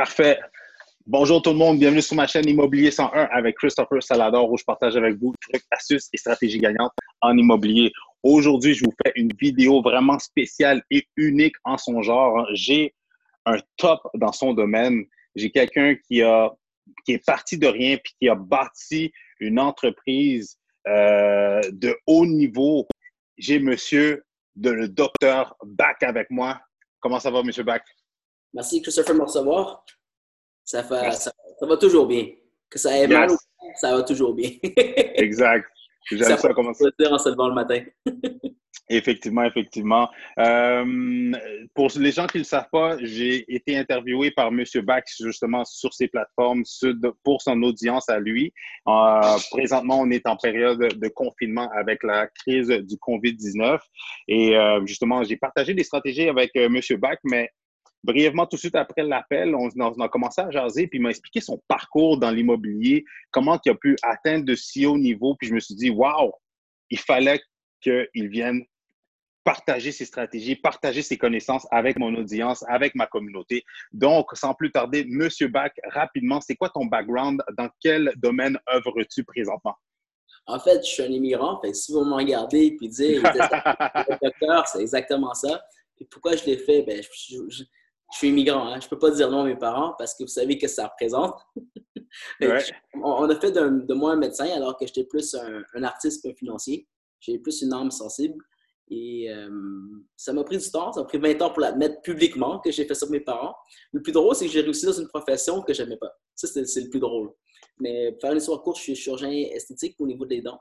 Parfait. Bonjour tout le monde, bienvenue sur ma chaîne Immobilier 101 avec Christopher Salador où je partage avec vous trucs, astuces et stratégies gagnantes en immobilier. Aujourd'hui, je vous fais une vidéo vraiment spéciale et unique en son genre. J'ai un top dans son domaine. J'ai quelqu'un qui a est parti de rien puis qui a bâti une entreprise euh, de haut niveau. J'ai monsieur de le docteur Bach avec moi. Comment ça va, monsieur Bach? Merci, Christopher, de me recevoir. Ça, fait, ça, va toujours bien. Que ça ait mal ou ça va toujours bien. exact. J'aime ça, dire en se levant le matin. Effectivement, effectivement. Euh, pour les gens qui ne le savent pas, j'ai été interviewé par M. Bax justement sur ces plateformes pour son audience à lui. Euh, présentement, on est en période de confinement avec la crise du COVID-19 et euh, justement, j'ai partagé des stratégies avec M. Bach, mais brièvement, tout de suite après l'appel, on, a commencé à jaser, puis il m'a expliqué son parcours dans l'immobilier, comment il a pu atteindre de si haut niveau, puis je me suis dit, waouh, il fallait qu'il vienne partager ses stratégies, partager ses connaissances avec mon audience, avec ma communauté. Donc, sans plus tarder, Monsieur Bach, rapidement, c'est quoi ton background? Dans quel domaine œuvres-tu présentement? En fait, je suis un immigrant. Fait si vous me regardez et dire docteur, c'est exactement ça. Et pourquoi je l'ai fait? Ben, je, suis immigrant. Hein. Je ne peux pas dire non à mes parents parce que vous savez que ça représente. on, a fait de, moi un médecin alors que j'étais plus un, un artiste qu'un financier. J'ai plus une âme sensible. Et euh, ça m'a pris du temps, ça m'a pris 20 ans pour l'admettre publiquement que j'ai fait ça pour mes parents. Le plus drôle, c'est que j'ai réussi dans une profession que je n'aimais pas. Ça, c'est le plus drôle. Mais pour faire une histoire courte, je suis chirurgien esthétique au niveau des dents.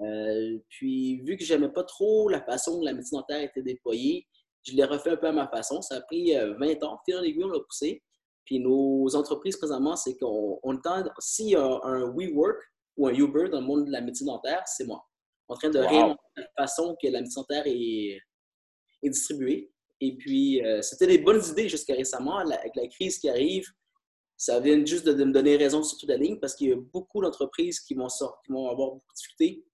Euh, puis, vu que je n'aimais pas trop la façon dont la médecine dentaire était déployée, je l'ai refait un peu à ma façon. Ça a pris 20 euh, ans. Fil en aiguille, on l'a poussé. Puis, nos entreprises, présentement, c'est qu'on tend, s'il y a un WeWork ou un Uber dans le monde de la médecine dentaire, c'est moi en train de réinventer la façon que la médecine est, est distribuée. Et puis, euh, c'était des bonnes idées jusqu'à récemment. avec la crise qui arrive, ça vient juste de, me donner raison sur toute la ligne parce qu'il y a beaucoup d'entreprises qui vont, sortir, qui vont avoir beaucoup de difficultés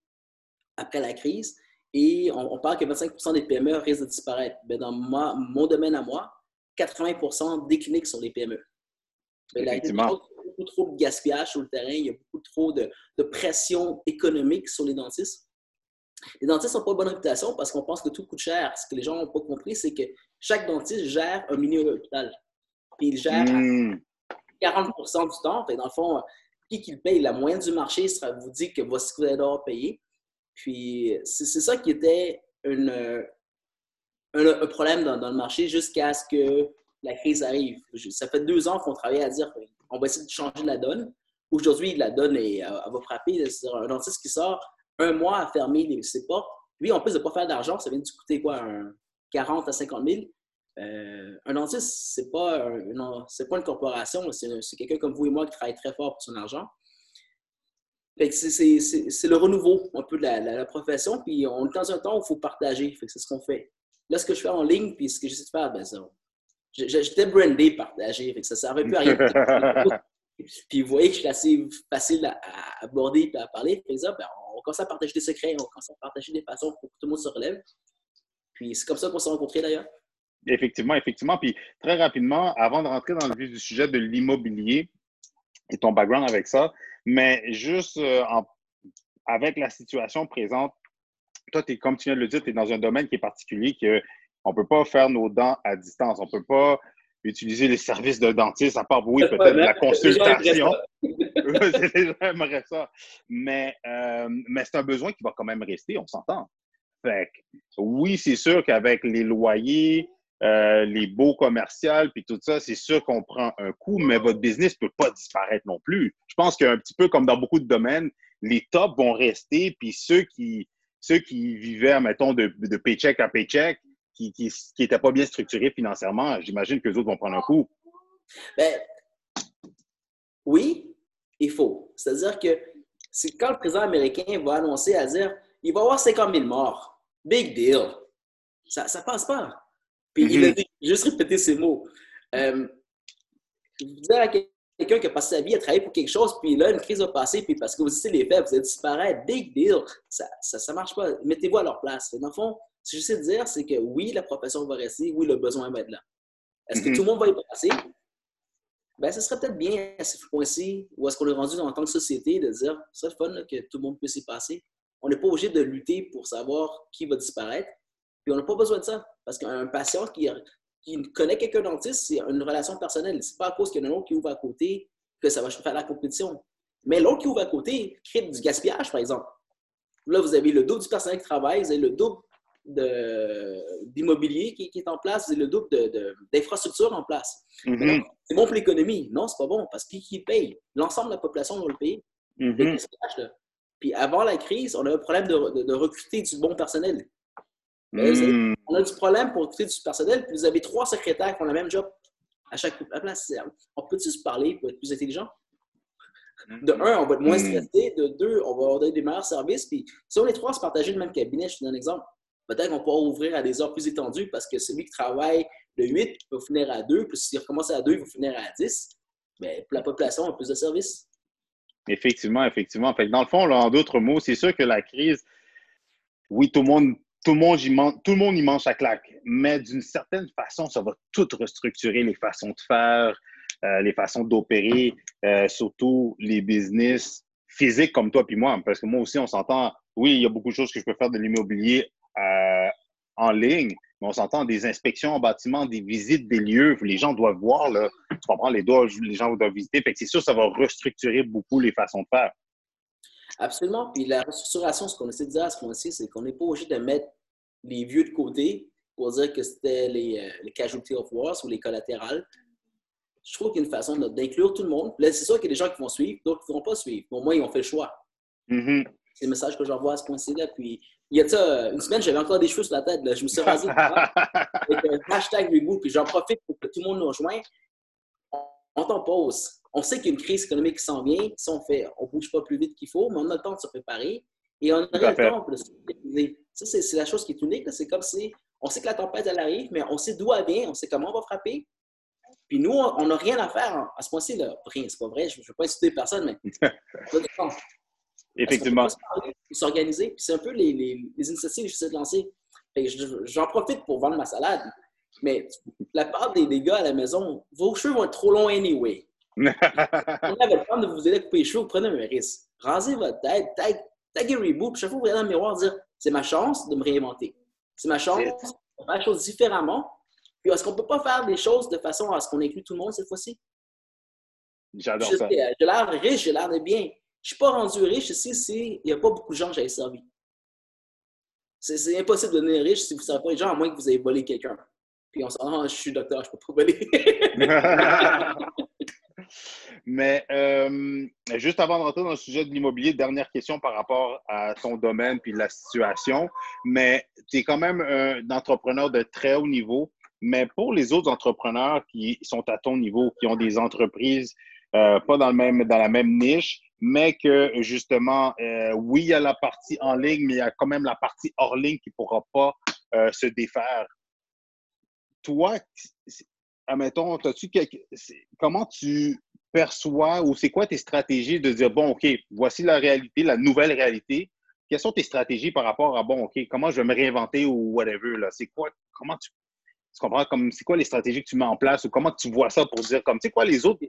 après la crise. Et on, parle que 25% des PME risquent de disparaître. Mais dans mon domaine à moi, 80% des cliniques sont des PME. il y a beaucoup, trop de gaspillage sur le terrain, il y a beaucoup trop de pression économique sur les dentistes. Les dentistes n'ont pas de bonne réputation parce qu'on pense que tout coûte cher. Ce que les gens n'ont pas compris, c'est que chaque dentiste gère un mini-hôpital. Puis il gère 40 hmm. du temps. dans le fond, qui qui le paye? La moyenne du marché sera, vous dit que voici ce que vous allez devoir payer. Puis c'est ça qui était une, un, problème dans, le marché jusqu'à ce que la crise arrive. Ça fait deux ans qu'on travaille à dire qu'on va essayer de changer la donne. Aujourd'hui, la donne est, elle va frapper. C'est un dentiste qui sort un mois à fermer ses portes. Lui, en plus de ne pas faire d'argent, ça vient de coûter quoi, un 40 à 50 000. Euh, un dentiste, ce n'est pas, pas, une corporation, c'est quelqu'un comme vous et moi qui travaille très fort pour son argent. C'est le renouveau un peu de la, profession, puis on est dans un temps il faut partager. C'est ce qu'on fait. Là, ce que je fais en ligne, puis ce que j'essaie de faire, ben, j'étais brandé partager, ça ne servait plus à rien. puis vous voyez que je suis assez facile à, aborder et à parler. Par exemple, ben, on commence à partager des secrets, on commence à partager des façons pour que tout le monde se relève. Puis c'est comme ça qu'on s'est rencontrés d'ailleurs. Effectivement, effectivement. Puis très rapidement, avant de rentrer dans le vif du sujet de l'immobilier et ton background avec ça, mais juste euh, avec la situation présente, toi, es, comme tu viens de le dire, tu es dans un domaine qui est particulier, qu'on ne peut pas faire nos dents à distance. On ne peut pas utiliser les services de dentiste, à part, oui, peut-être la consultation. aimeraient ça. Mais, euh, mais c'est un besoin qui va quand même rester, on s'entend. Fait oui, c'est sûr qu'avec les loyers, euh, les beaux commerciaux, puis tout ça, c'est sûr qu'on prend un coup, mais votre business ne peut pas disparaître non plus. Je pense qu'un petit peu comme dans beaucoup de domaines, les tops vont rester, puis ceux qui, ceux qui vivaient, mettons, de, de paycheck à paycheck, qui n'étaient pas bien structurés financièrement, j'imagine que les autres vont prendre un coup. Ben, oui, il faut. C'est-à-dire que quand le président américain va annoncer à dire il va y avoir 50 000 morts. Big deal. Ça ne passe pas. Puis il a mm-hmm. juste répété ces mots. Euh, vous dire à quelqu'un qui a passé sa vie à travailler pour quelque chose, puis là, une crise va passer, puis parce que vous dites les faits, vous allez disparaître. Big deal. Ça ne ça, marche pas. Mettez-vous à leur place. Dans le fond, ce que j'essaie de dire, c'est que oui, la profession va rester, oui, le besoin va être là. Est-ce que mm-hmm. tout le monde va y passer? ben, ce serait peut-être bien à ce point-ci, où est-ce qu'on est rendu en tant que société, de dire, c'est fun que tout le monde puisse y passer. On n'est pas obligé de lutter pour savoir qui va disparaître. Puis on n'a pas besoin de ça. Parce qu'un patient qui, qui connaît quelqu'un dentiste, c'est une relation personnelle. C'est pas à cause qu'il y en a un autre qui ouvre à côté que ça va faire la compétition. Mais l'autre qui ouvre à côté crée du gaspillage, par exemple. Là, vous avez le double du personnel qui travaille, vous avez le double d'immobilier qui, est en place, vous avez le double d'infrastructures en place. Mm-hmm. C'est bon pour l'économie. Non, c'est pas bon parce qui, qui paye? L'ensemble de la population va le payer. Mm-hmm. Puis avant la crise, on a un problème de, recruter du bon personnel. Mm. On a du problème pour recruter du personnel, puis vous avez trois secrétaires qui ont le même job à chaque place. On peut-tu se parler pour être plus intelligent? De mm-hmm. un, on va être moins mm. stressé. De deux, on va avoir des meilleurs services. Puis si on est trois à se partager le même cabinet, je te donne un exemple, peut-être qu'on pourra ouvrir à des heures plus étendues parce que celui qui travaille de 8 va finir à 2, puis s'il recommence à 2, il va finir à 10. Bien, pour la population, on a plus de services. Effectivement, effectivement. Fait dans le fond, en d'autres mots, c'est sûr que la crise, oui, tout le monde tout le monde y mange, tout le monde y mange sa claque. Mais d'une certaine façon, ça va tout restructurer les façons de faire, euh, les façons d'opérer, euh, surtout les business physiques comme toi puis moi. Parce que moi aussi, on s'entend, oui, il y a beaucoup de choses que je peux faire de l'immobilier euh, en ligne, mais on s'entend des inspections en bâtiment, des visites des lieux. Les gens doivent voir, là, tu comprends, les, doigts, les gens doivent visiter. C'est sûr, ça va restructurer beaucoup les façons de faire. Absolument. Puis la restructuration, ce qu'on essaie de dire à ce point-ci, c'est qu'on n'est pas obligé de mettre les vieux de côté pour dire que c'était les, euh, les casualty of wars ou les collatérales. Je trouve qu'il y a une façon d'inclure tout le monde. Là, c'est sûr qu'il y a des gens qui vont suivre, d'autres qui ne vont pas suivre. Au moins, ils ont fait le choix. Mm-hmm. C'est le message que j'envoie à ce point-ci. Là. Puis, il y a ça, une semaine, j'avais encore des cheveux sur la tête. Là. Je me suis rasé avec un hashtag Reboot. Puis, j'en profite pour que tout le monde nous rejoigne. On t'en pause on sait qu'il y a une crise économique qui s'en vient. Si on fait, on ne bouge pas plus vite qu'il faut, mais on a le temps de se préparer et on a le temps de se. Ça, c'est la chose qui est unique. C'est comme si on sait que la tempête, elle arrive, mais on sait d'où elle vient, on sait comment on va frapper. Puis nous, on n'a rien à faire à ce point-ci. Rien, c'est pas vrai, je ne veux pas insulter personne, mais. Effectivement. S'organiser. C'est un peu les, les, les initiatives que j'essaie de lancer. J'en profite pour vendre ma salade. Mais la part des, des gars à la maison, vos cheveux vont être trop longs anyway. on avait le temps de vous aider à couper les cheveux, vous prenez un risque. Rasez votre tête, tag, taguez Reboot, chaque fois vous regardez dans le miroir, dire c'est ma chance de me réinventer. C'est ma chance de faire les choses différemment. Puis est-ce qu'on ne peut pas faire des choses de façon à ce qu'on inclue tout le monde cette fois-ci? J'adore ça. J'ai l'air riche, j'ai l'air de bien. Je ne suis pas rendu riche ici s'il n'y a pas beaucoup de gens que j'ai servi. C'est impossible de devenir riche si vous ne savez pas les gens, à moins que vous ayez volé quelqu'un. Puis on se dit, ah, je suis docteur, je ne peux pas voler. Mais euh, juste avant de rentrer dans le sujet de l'immobilier, dernière question par rapport à ton domaine puis la situation. Mais tu es quand même un entrepreneur de très haut niveau. Mais pour les autres entrepreneurs qui sont à ton niveau, qui ont des entreprises euh, pas dans, le même, dans la même niche, mais que justement, euh, oui, il y a la partie en ligne, mais il y a quand même la partie hors ligne qui ne pourra pas se défaire. Toi, admettons, -tu comment tu perçois ou c'est quoi tes stratégies de dire, bon, OK, voici la réalité, la nouvelle réalité. Quelles sont tes stratégies par rapport à, bon, OK, comment je vais me réinventer ou whatever, là? C'est quoi, comment tu, comprends, comme, c'est quoi les stratégies que tu mets en place ou comment tu vois ça pour dire, comme, tu sais quoi, les autres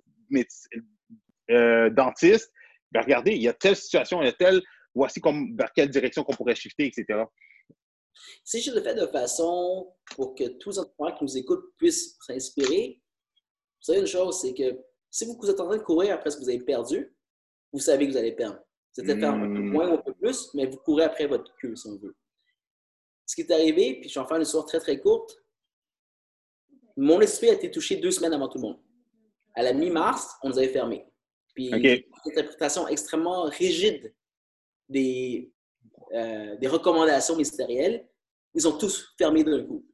euh, dentistes, ben, regardez, il y a telle situation, il y a telle, voici comme, vers quelle direction qu'on pourrait shifter, etc. Si je le fais de façon pour que tous les entrepreneurs qui nous écoutent puissent s'inspirer, vous savez une chose, c'est que si vous êtes en train de courir après ce que vous avez perdu, vous savez que vous allez perdre. Vous allez faire un peu moins ou un peu plus, mais vous courez après votre queue, si on veut. Ce qui est arrivé, puis je vais en faire une histoire très, très courte, mon esprit a été touché deux semaines avant tout le monde. À la mi-mars, on nous avait fermés. Puis, une interprétation extrêmement rigide des, euh, des recommandations ministérielles, ils ont tous fermé d'un coup.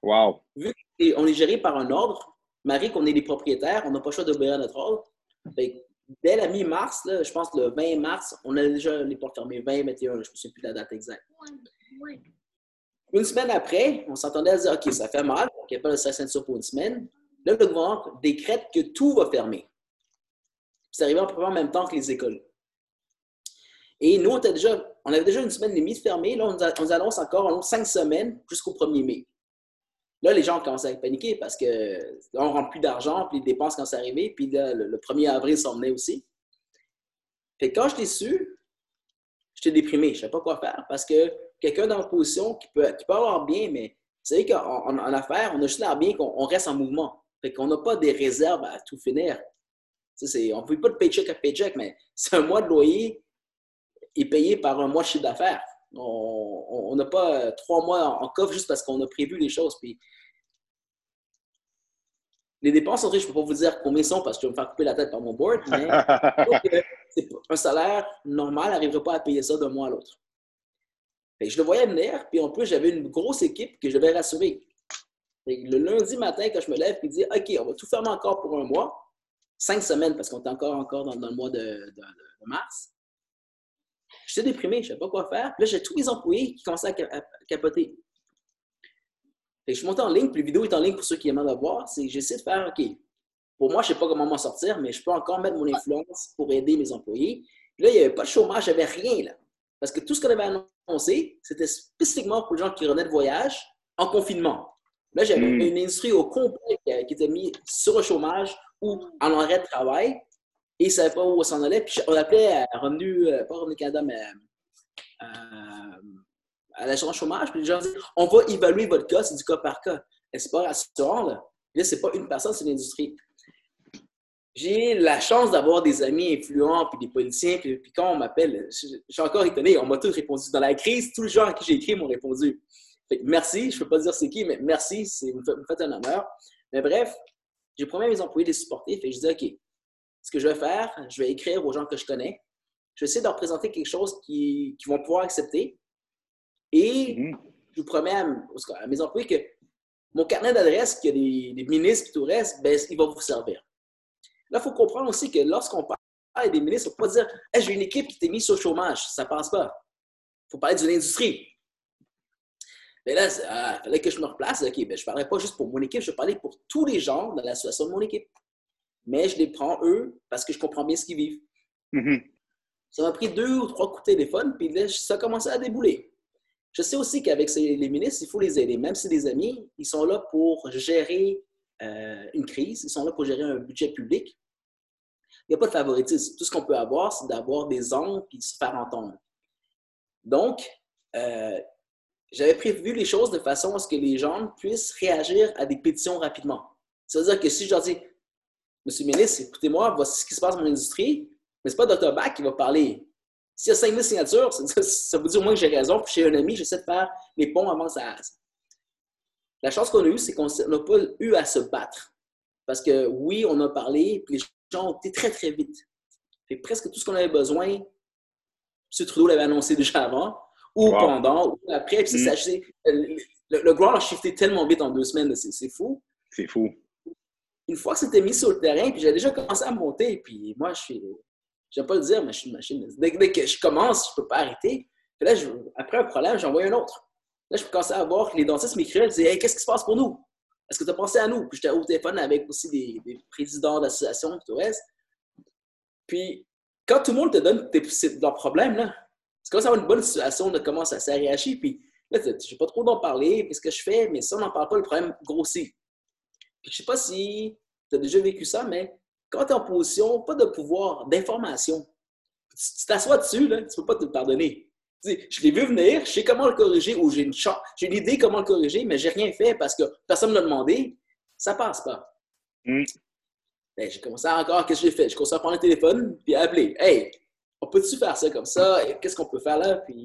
Wow. Vu qu'on est géré par un ordre, Marie, qu'on est les propriétaires, on n'a pas le choix d'obéir à notre ordre. dès la mi-mars, je pense le 20 mars, on a déjà les portes fermées, 20, 21, je ne sais plus la date exacte. Une semaine après, on s'entendait à dire OK, ça fait mal, il n'y a pas de ceinture pour une semaine. Là, le gouvernement décrète que tout va fermer. C'est arrivé en même temps que les écoles. Et nous, on, déjà, avait déjà une semaine et demie de fermée. Là, on, nous annonce encore cinq semaines jusqu'au 1er mai. Là, les gens commencé à paniquer parce que là, on rentre plus d'argent, puis les dépenses quand c'est arrivé, puis le, 1er avril s'en venait aussi. Fait quand je l'ai su, j'étais déprimé. Je ne savais pas quoi faire parce que quelqu'un dans la position qui peut, qui peut avoir bien, mais vous savez qu'en en, affaires, on a juste l'air bien qu'on reste en mouvement. Fait qu'on n'a pas des réserves à tout finir. on ne peut pas de paycheck à paycheck, mais c'est un mois de loyer est payé par un mois de chiffre d'affaires. On n'a pas trois mois en, coffre juste parce qu'on a prévu les choses. Puis, les dépenses, je ne peux pas vous dire combien sont parce que je vais me faire couper la tête par mon board, mais un salaire normal n'arriverait pas à payer ça d'un mois à l'autre. Je le voyais venir, puis en plus, j'avais une grosse équipe que je devais rassurer. Le lundi matin, quand je me lève, puis dis OK, on va tout fermer encore pour un mois, cinq semaines, parce qu'on est encore, encore dans, le mois de, mars. J'étais déprimé, je ne savais pas quoi faire. Puis là, j'ai tous mes employés qui commençaient à, capoter. je suis monté en ligne, puis la vidéo est en ligne pour ceux qui aiment la voir. C'est j'essaie de faire OK. Pour moi, je ne sais pas comment m'en sortir, mais je peux encore mettre mon influence pour aider mes employés. Puis là, il n'y avait pas de chômage, j'avais rien là. Parce que tout ce qu'on avait annoncé, c'était spécifiquement pour les gens qui revenaient de voyage en confinement. Là, j'avais hmm. une industrie au complet qui était mise sur le chômage ou en arrêt de travail et ils savaient pas où on s'en allait. Puis on appelait à Revenu, euh, pas Revenu Canada, mais euh, à l'assurance chômage. Puis les gens disaient on va évaluer votre cas, c'est du cas par cas. Et c'est pas rassurant, là. Là, c'est pas une personne, c'est l'industrie j'ai la chance d'avoir des amis influents, puis des politiciens, puis, quand on m'appelle, je, suis encore étonné, on m'a tous répondu. Dans la crise, tous les gens à qui j'ai écrit m'ont répondu. merci, je ne peux pas dire c'est qui, mais merci, vous me faites un honneur. Mais bref, j'ai promis à mes employés de les supporter, fait je dis OK, ce que je vais faire, je vais écrire aux gens que je connais, je vais essayer de leur présenter quelque chose qu'ils vont pouvoir accepter, et mm-hmm. je vous promets à, mes employés que mon carnet d'adresse, qui a des, des ministres et tout le reste, ben, il va vous servir. Là, il faut comprendre aussi que lorsqu'on parle des ministres, il ne faut pas dire j'ai une équipe qui t'est mise le chômage. Ça ne passe pas. Il faut parler d'une industrie. Mais là, il ah, fallait que je me replace. OK, ben, je ne parlerai pas juste pour mon équipe, je parlais pour tous les gens dans la situation de mon équipe. Mais je les prends eux parce que je comprends bien ce qu'ils vivent. Mm-hmm. Ça m'a pris deux ou trois coups de téléphone, puis là, ça a commencé à débouler. Je sais aussi qu'avec les ministres, il faut les aider. Même si des amis, ils sont là pour gérer euh, une crise, ils sont là pour gérer un budget public. Il n'y a pas de favoritisme. Tout ce qu'on peut avoir, c'est d'avoir des angles et se faire entendre. Donc, euh, j'avais prévu les choses de façon à ce que les gens puissent réagir à des pétitions rapidement. C'est-à-dire que si je leur dis, Monsieur le ministre, écoutez-moi, voici ce qui se passe dans mon industrie, mais ce n'est pas Dr. Bach qui va parler. S'il y a 5000 signatures, ça, veut dire au moins que j'ai raison. Puis chez un ami, j'essaie de faire les ponts avant ça, la chance qu'on a eue, c'est qu'on n'a pas eu à se battre. Parce que oui, on a parlé, puis les gens ont été très, très vite. Fait presque tout ce qu'on avait besoin, M. Trudeau l'avait annoncé déjà avant, ou pendant, ou après. Puis mm. le, le, ground a shifté tellement vite en deux semaines, c'est fou. C'est fou. Une fois que c'était mis sur le terrain, puis j'ai déjà commencé à monter, puis moi, je suis. J'aime pas le dire, mais je suis une machine. Dès, que je commence, je peux pas arrêter. Puis là, après un problème, j'en vois un autre. Là, je commençais à voir que les dentistes m'écrivaient, ils disaient hey, Qu'est-ce qui se passe pour nous? Est-ce que tu as pensé à nous? Puis j'étais au téléphone avec aussi des, présidents d'associations et tout le reste. Puis quand tout le monde te donne leurs problèmes, là, c'est comme ça une bonne situation de comment ça s'est réagi. Puis là, je n'ai pas trop d'en parler, qu'est-ce que je fais, mais si on n'en parle pas, le problème grossit. Je sais pas si tu as déjà vécu ça, mais quand tu es en position, pas de pouvoir, d'information, tu t'assois dessus, là, tu ne peux pas te le pardonner je l'ai vu venir, je sais comment le corriger ou j'ai une j'ai une idée comment le corriger, mais j'ai rien fait parce que personne ne m'a demandé. Ça passe pas. Mm. Ben, j'ai commencé à encore, qu'est-ce que j'ai fait? J'ai commencé à prendre le téléphone puis à appeler. Hey, on peut-tu faire ça comme ça? Qu'est-ce qu'on peut faire là? Puis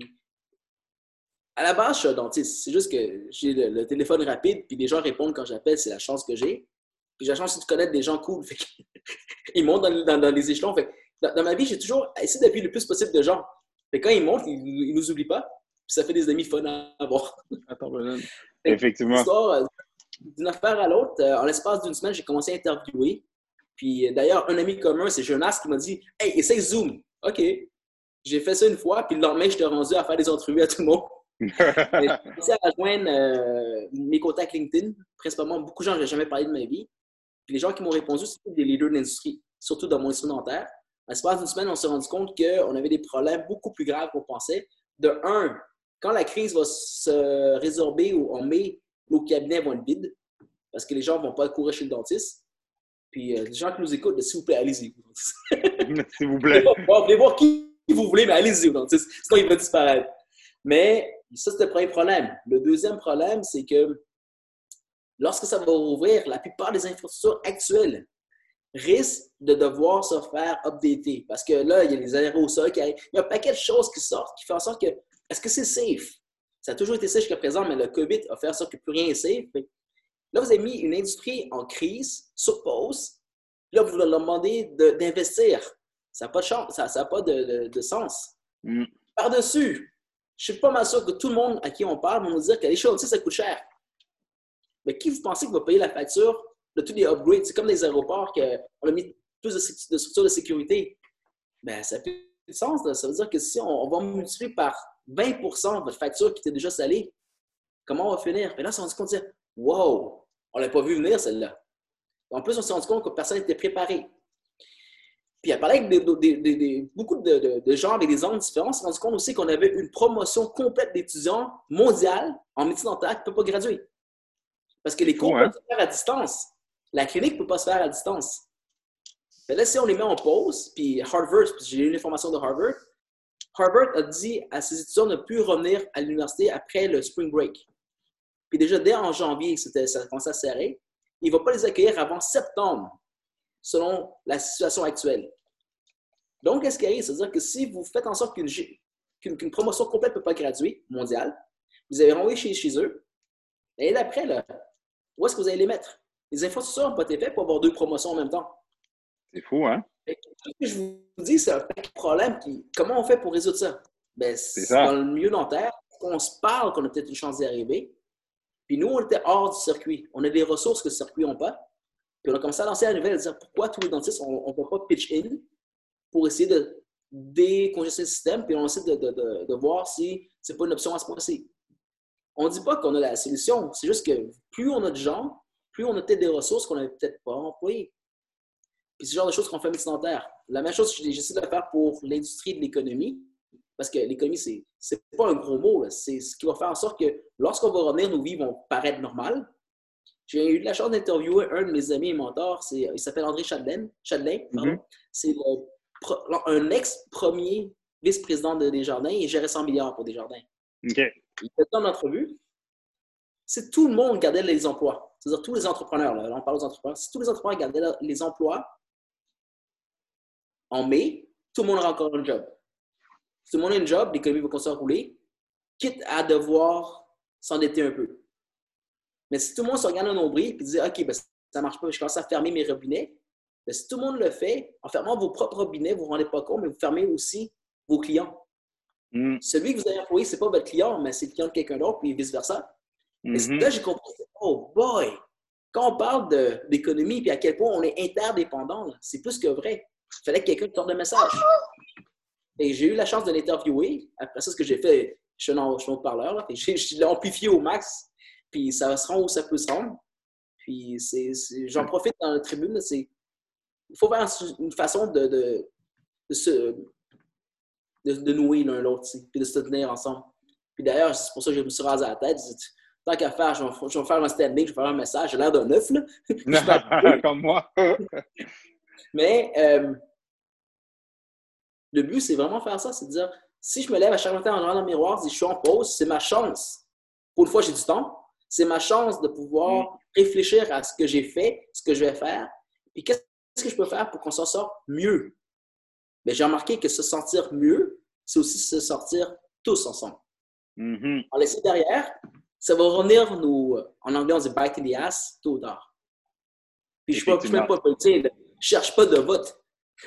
à la base, je suis un dentiste. C'est juste que j'ai le, téléphone rapide, puis les gens répondent quand j'appelle, c'est la chance que j'ai. Puis j'ai la chance de connaître des gens cool. ils montent dans, les échelons. dans, ma vie, j'ai toujours essayé d'appuyer le plus possible de gens. Et quand ils montent, ils, ne nous oublient pas. Puis ça fait des amis fun à avoir. Attends, Effectivement. Euh, d'une affaire à l'autre, euh, en l'espace d'une semaine, j'ai commencé à interviewer. Puis euh, d'ailleurs, un ami commun, c'est Jonas, qui m'a dit Hey, essaye Zoom. OK. J'ai fait ça une fois, puis le lendemain, j'étais rendu à faire des entrevues à tout le monde. j'ai à rejoindre mes contacts LinkedIn. Principalement, beaucoup de gens, je n'ai jamais parlé de ma vie. Puis les gens qui m'ont répondu, c'était des leaders de l'industrie, surtout dans mon instrumentaire. À l'espace d'une semaine, on s'est rendu compte qu'on avait des problèmes beaucoup plus graves qu'on pensait. De un, quand la crise va se résorber ou en mai, nos cabinets vont être vides parce que les gens ne vont pas courir chez le dentiste. Puis euh, les gens qui nous écoutent, s'il vous plaît, allez-y. s'il vous plaît. Vous venez voir qui vous voulez, mais allez-y au dentiste. Sinon, il va disparaître. Mais ça, c'est le premier problème. Le deuxième problème, c'est que lorsque ça va rouvrir, la plupart des infrastructures actuelles risquent de devoir se faire updater. Parce que là, il y a les aérosols qui arrivent. Il y a un paquet de choses qui sortent qui font en sorte que, est-ce que c'est safe? Ça a toujours été safe jusqu'à présent, mais le COVID a fait en sorte que plus rien n'est safe. Là, vous avez mis une industrie en crise, sur pause. Là, vous leur demandez d'investir. Ça n'a pas, de, chance, ça, ça pas de, sens. Mm. Par-dessus, je suis pas mal sûr que tout le monde à qui on parle va nous dire que les choses, ça coûte cher. Mais qui vous pensez qui va payer la facture de tous les upgrades? C'est comme les aéroports qu'on a mis plus de, structures de sécurité. Ben, ça n'a plus de sens. Ça veut dire que si on, va multiplier par 20 de votre facture qui était déjà salée, comment on va finir? Mais là, on s'est rendu compte de dire Wow, on ne l'a pas vu venir, celle-là. En plus, on s'est rendu compte que personne n'était préparé. Puis, a parlé avec beaucoup de, gens avec des angles différents, on s'est rendu compte aussi qu'on avait une promotion complète d'étudiants mondiale en médecine dentaire qui ne peut pas graduer. Parce que les cours peuvent se faire à distance. La clinique ne peut pas se faire à distance. Mais là, si on les met en pause, puis Harvard, j'ai eu l'information de Harvard, Harvard a dit à ses étudiants de ne plus revenir à l'université après le spring break. Puis déjà, dès en janvier, ça a commencé à serrer. Il ne va pas les accueillir avant septembre, selon la situation actuelle. Donc, qu'est-ce qui arrive? C'est-à-dire que si vous faites en sorte qu'une promotion complète ne peut pas graduer, mondiale, vous avez renvoyé chez, chez eux, et d'après, là, où est-ce que vous allez les mettre? Les infrastructures n'ont pas été faites pour avoir deux promotions en même temps. C'est fou, hein? je vous dis, c'est un problème. Qui, comment on fait pour résoudre ça? Ben, c'est dans le milieu dentaire, on se parle qu'on a peut-être une chance d'y arriver. Puis nous, on était hors du circuit. On a des ressources que le circuit n'a pas. Puis on a commencé à lancer la nouvelle à dire pourquoi tous les dentistes, on ne peut pas pitch in pour essayer de décongestionner le système, puis on essaie de, de, de, voir si ce n'est pas une option à ce point-ci. On ne dit pas qu'on a la solution. C'est juste que plus on a de gens, plus on a peut-être des ressources qu'on n'avait peut-être pas employées. Puis c'est le genre de choses qu'on fait dentaire. La même chose que j'essaie de faire pour l'industrie de l'économie, parce que l'économie, c'est n'est pas un gros mot. C'est ce qui va faire en sorte que lorsqu'on va revenir, nos vies vont paraître normales. J'ai eu la chance d'interviewer un de mes amis et mentors. Il s'appelle André Chadelain. Mm-hmm. C'est un ex-premier vice-président de Desjardins. Il gérait 100 milliards pour Desjardins. OK. Il fait une entrevue. Si tout le monde gardait les emplois, c'est-à-dire tous les entrepreneurs, là, on parle aux entrepreneurs, si tous les entrepreneurs gardaient les emplois en mai, tout le monde aura encore un job. Si tout le monde a un job, l'économie va continuer à rouler, quitte à devoir s'endetter un peu. Mais si tout le monde se regarde un nombril et dit OK, ben, ça ne marche pas, je commence à fermer mes robinets, ben, si tout le monde le fait, en fermant vos propres robinets, vous ne vous rendez pas compte, mais vous fermez aussi vos clients. Mm. Celui que vous avez employé, ce n'est pas votre client, mais c'est le client de quelqu'un d'autre, puis vice-versa. Et mm-hmm. là, j'ai compris, oh boy, quand on parle d'économie et à quel point on est interdépendant, c'est plus que vrai. Il fallait que quelqu'un te le message. Et j'ai eu la chance de l'interviewer. Après ça, ce que j'ai fait, je suis un, haut-parleur, je l'ai amplifié au max, puis ça se rend où ça peut se rendre. Puis j'en profite dans la tribune. Il faut faire une façon de, de, se, de, nouer l'un l'autre, puis de se tenir ensemble. Puis d'ailleurs, c'est pour ça que je me suis rasé à la tête. Tant qu'à faire, je vais, faire un standing, je vais faire un message. J'ai l'air d'un œuf, là. Comme moi. Mais euh, le but, c'est vraiment faire ça, c'est de dire, si je me lève à chaque matin en regardant le miroir, si je suis en pause, c'est ma chance. Pour une fois, j'ai du temps. C'est ma chance de pouvoir mm. réfléchir à ce que j'ai fait, ce que je vais faire, puis qu'est-ce que je peux faire pour qu'on s'en sorte mieux. Mais j'ai remarqué que se sentir mieux, c'est aussi se sortir tous ensemble. Mm-hmm. En laisser derrière, ça va revenir nous, en anglais, on dit bite in the ass, tôt ou tard. Puis je ne suis même pas politique, je cherche pas de vote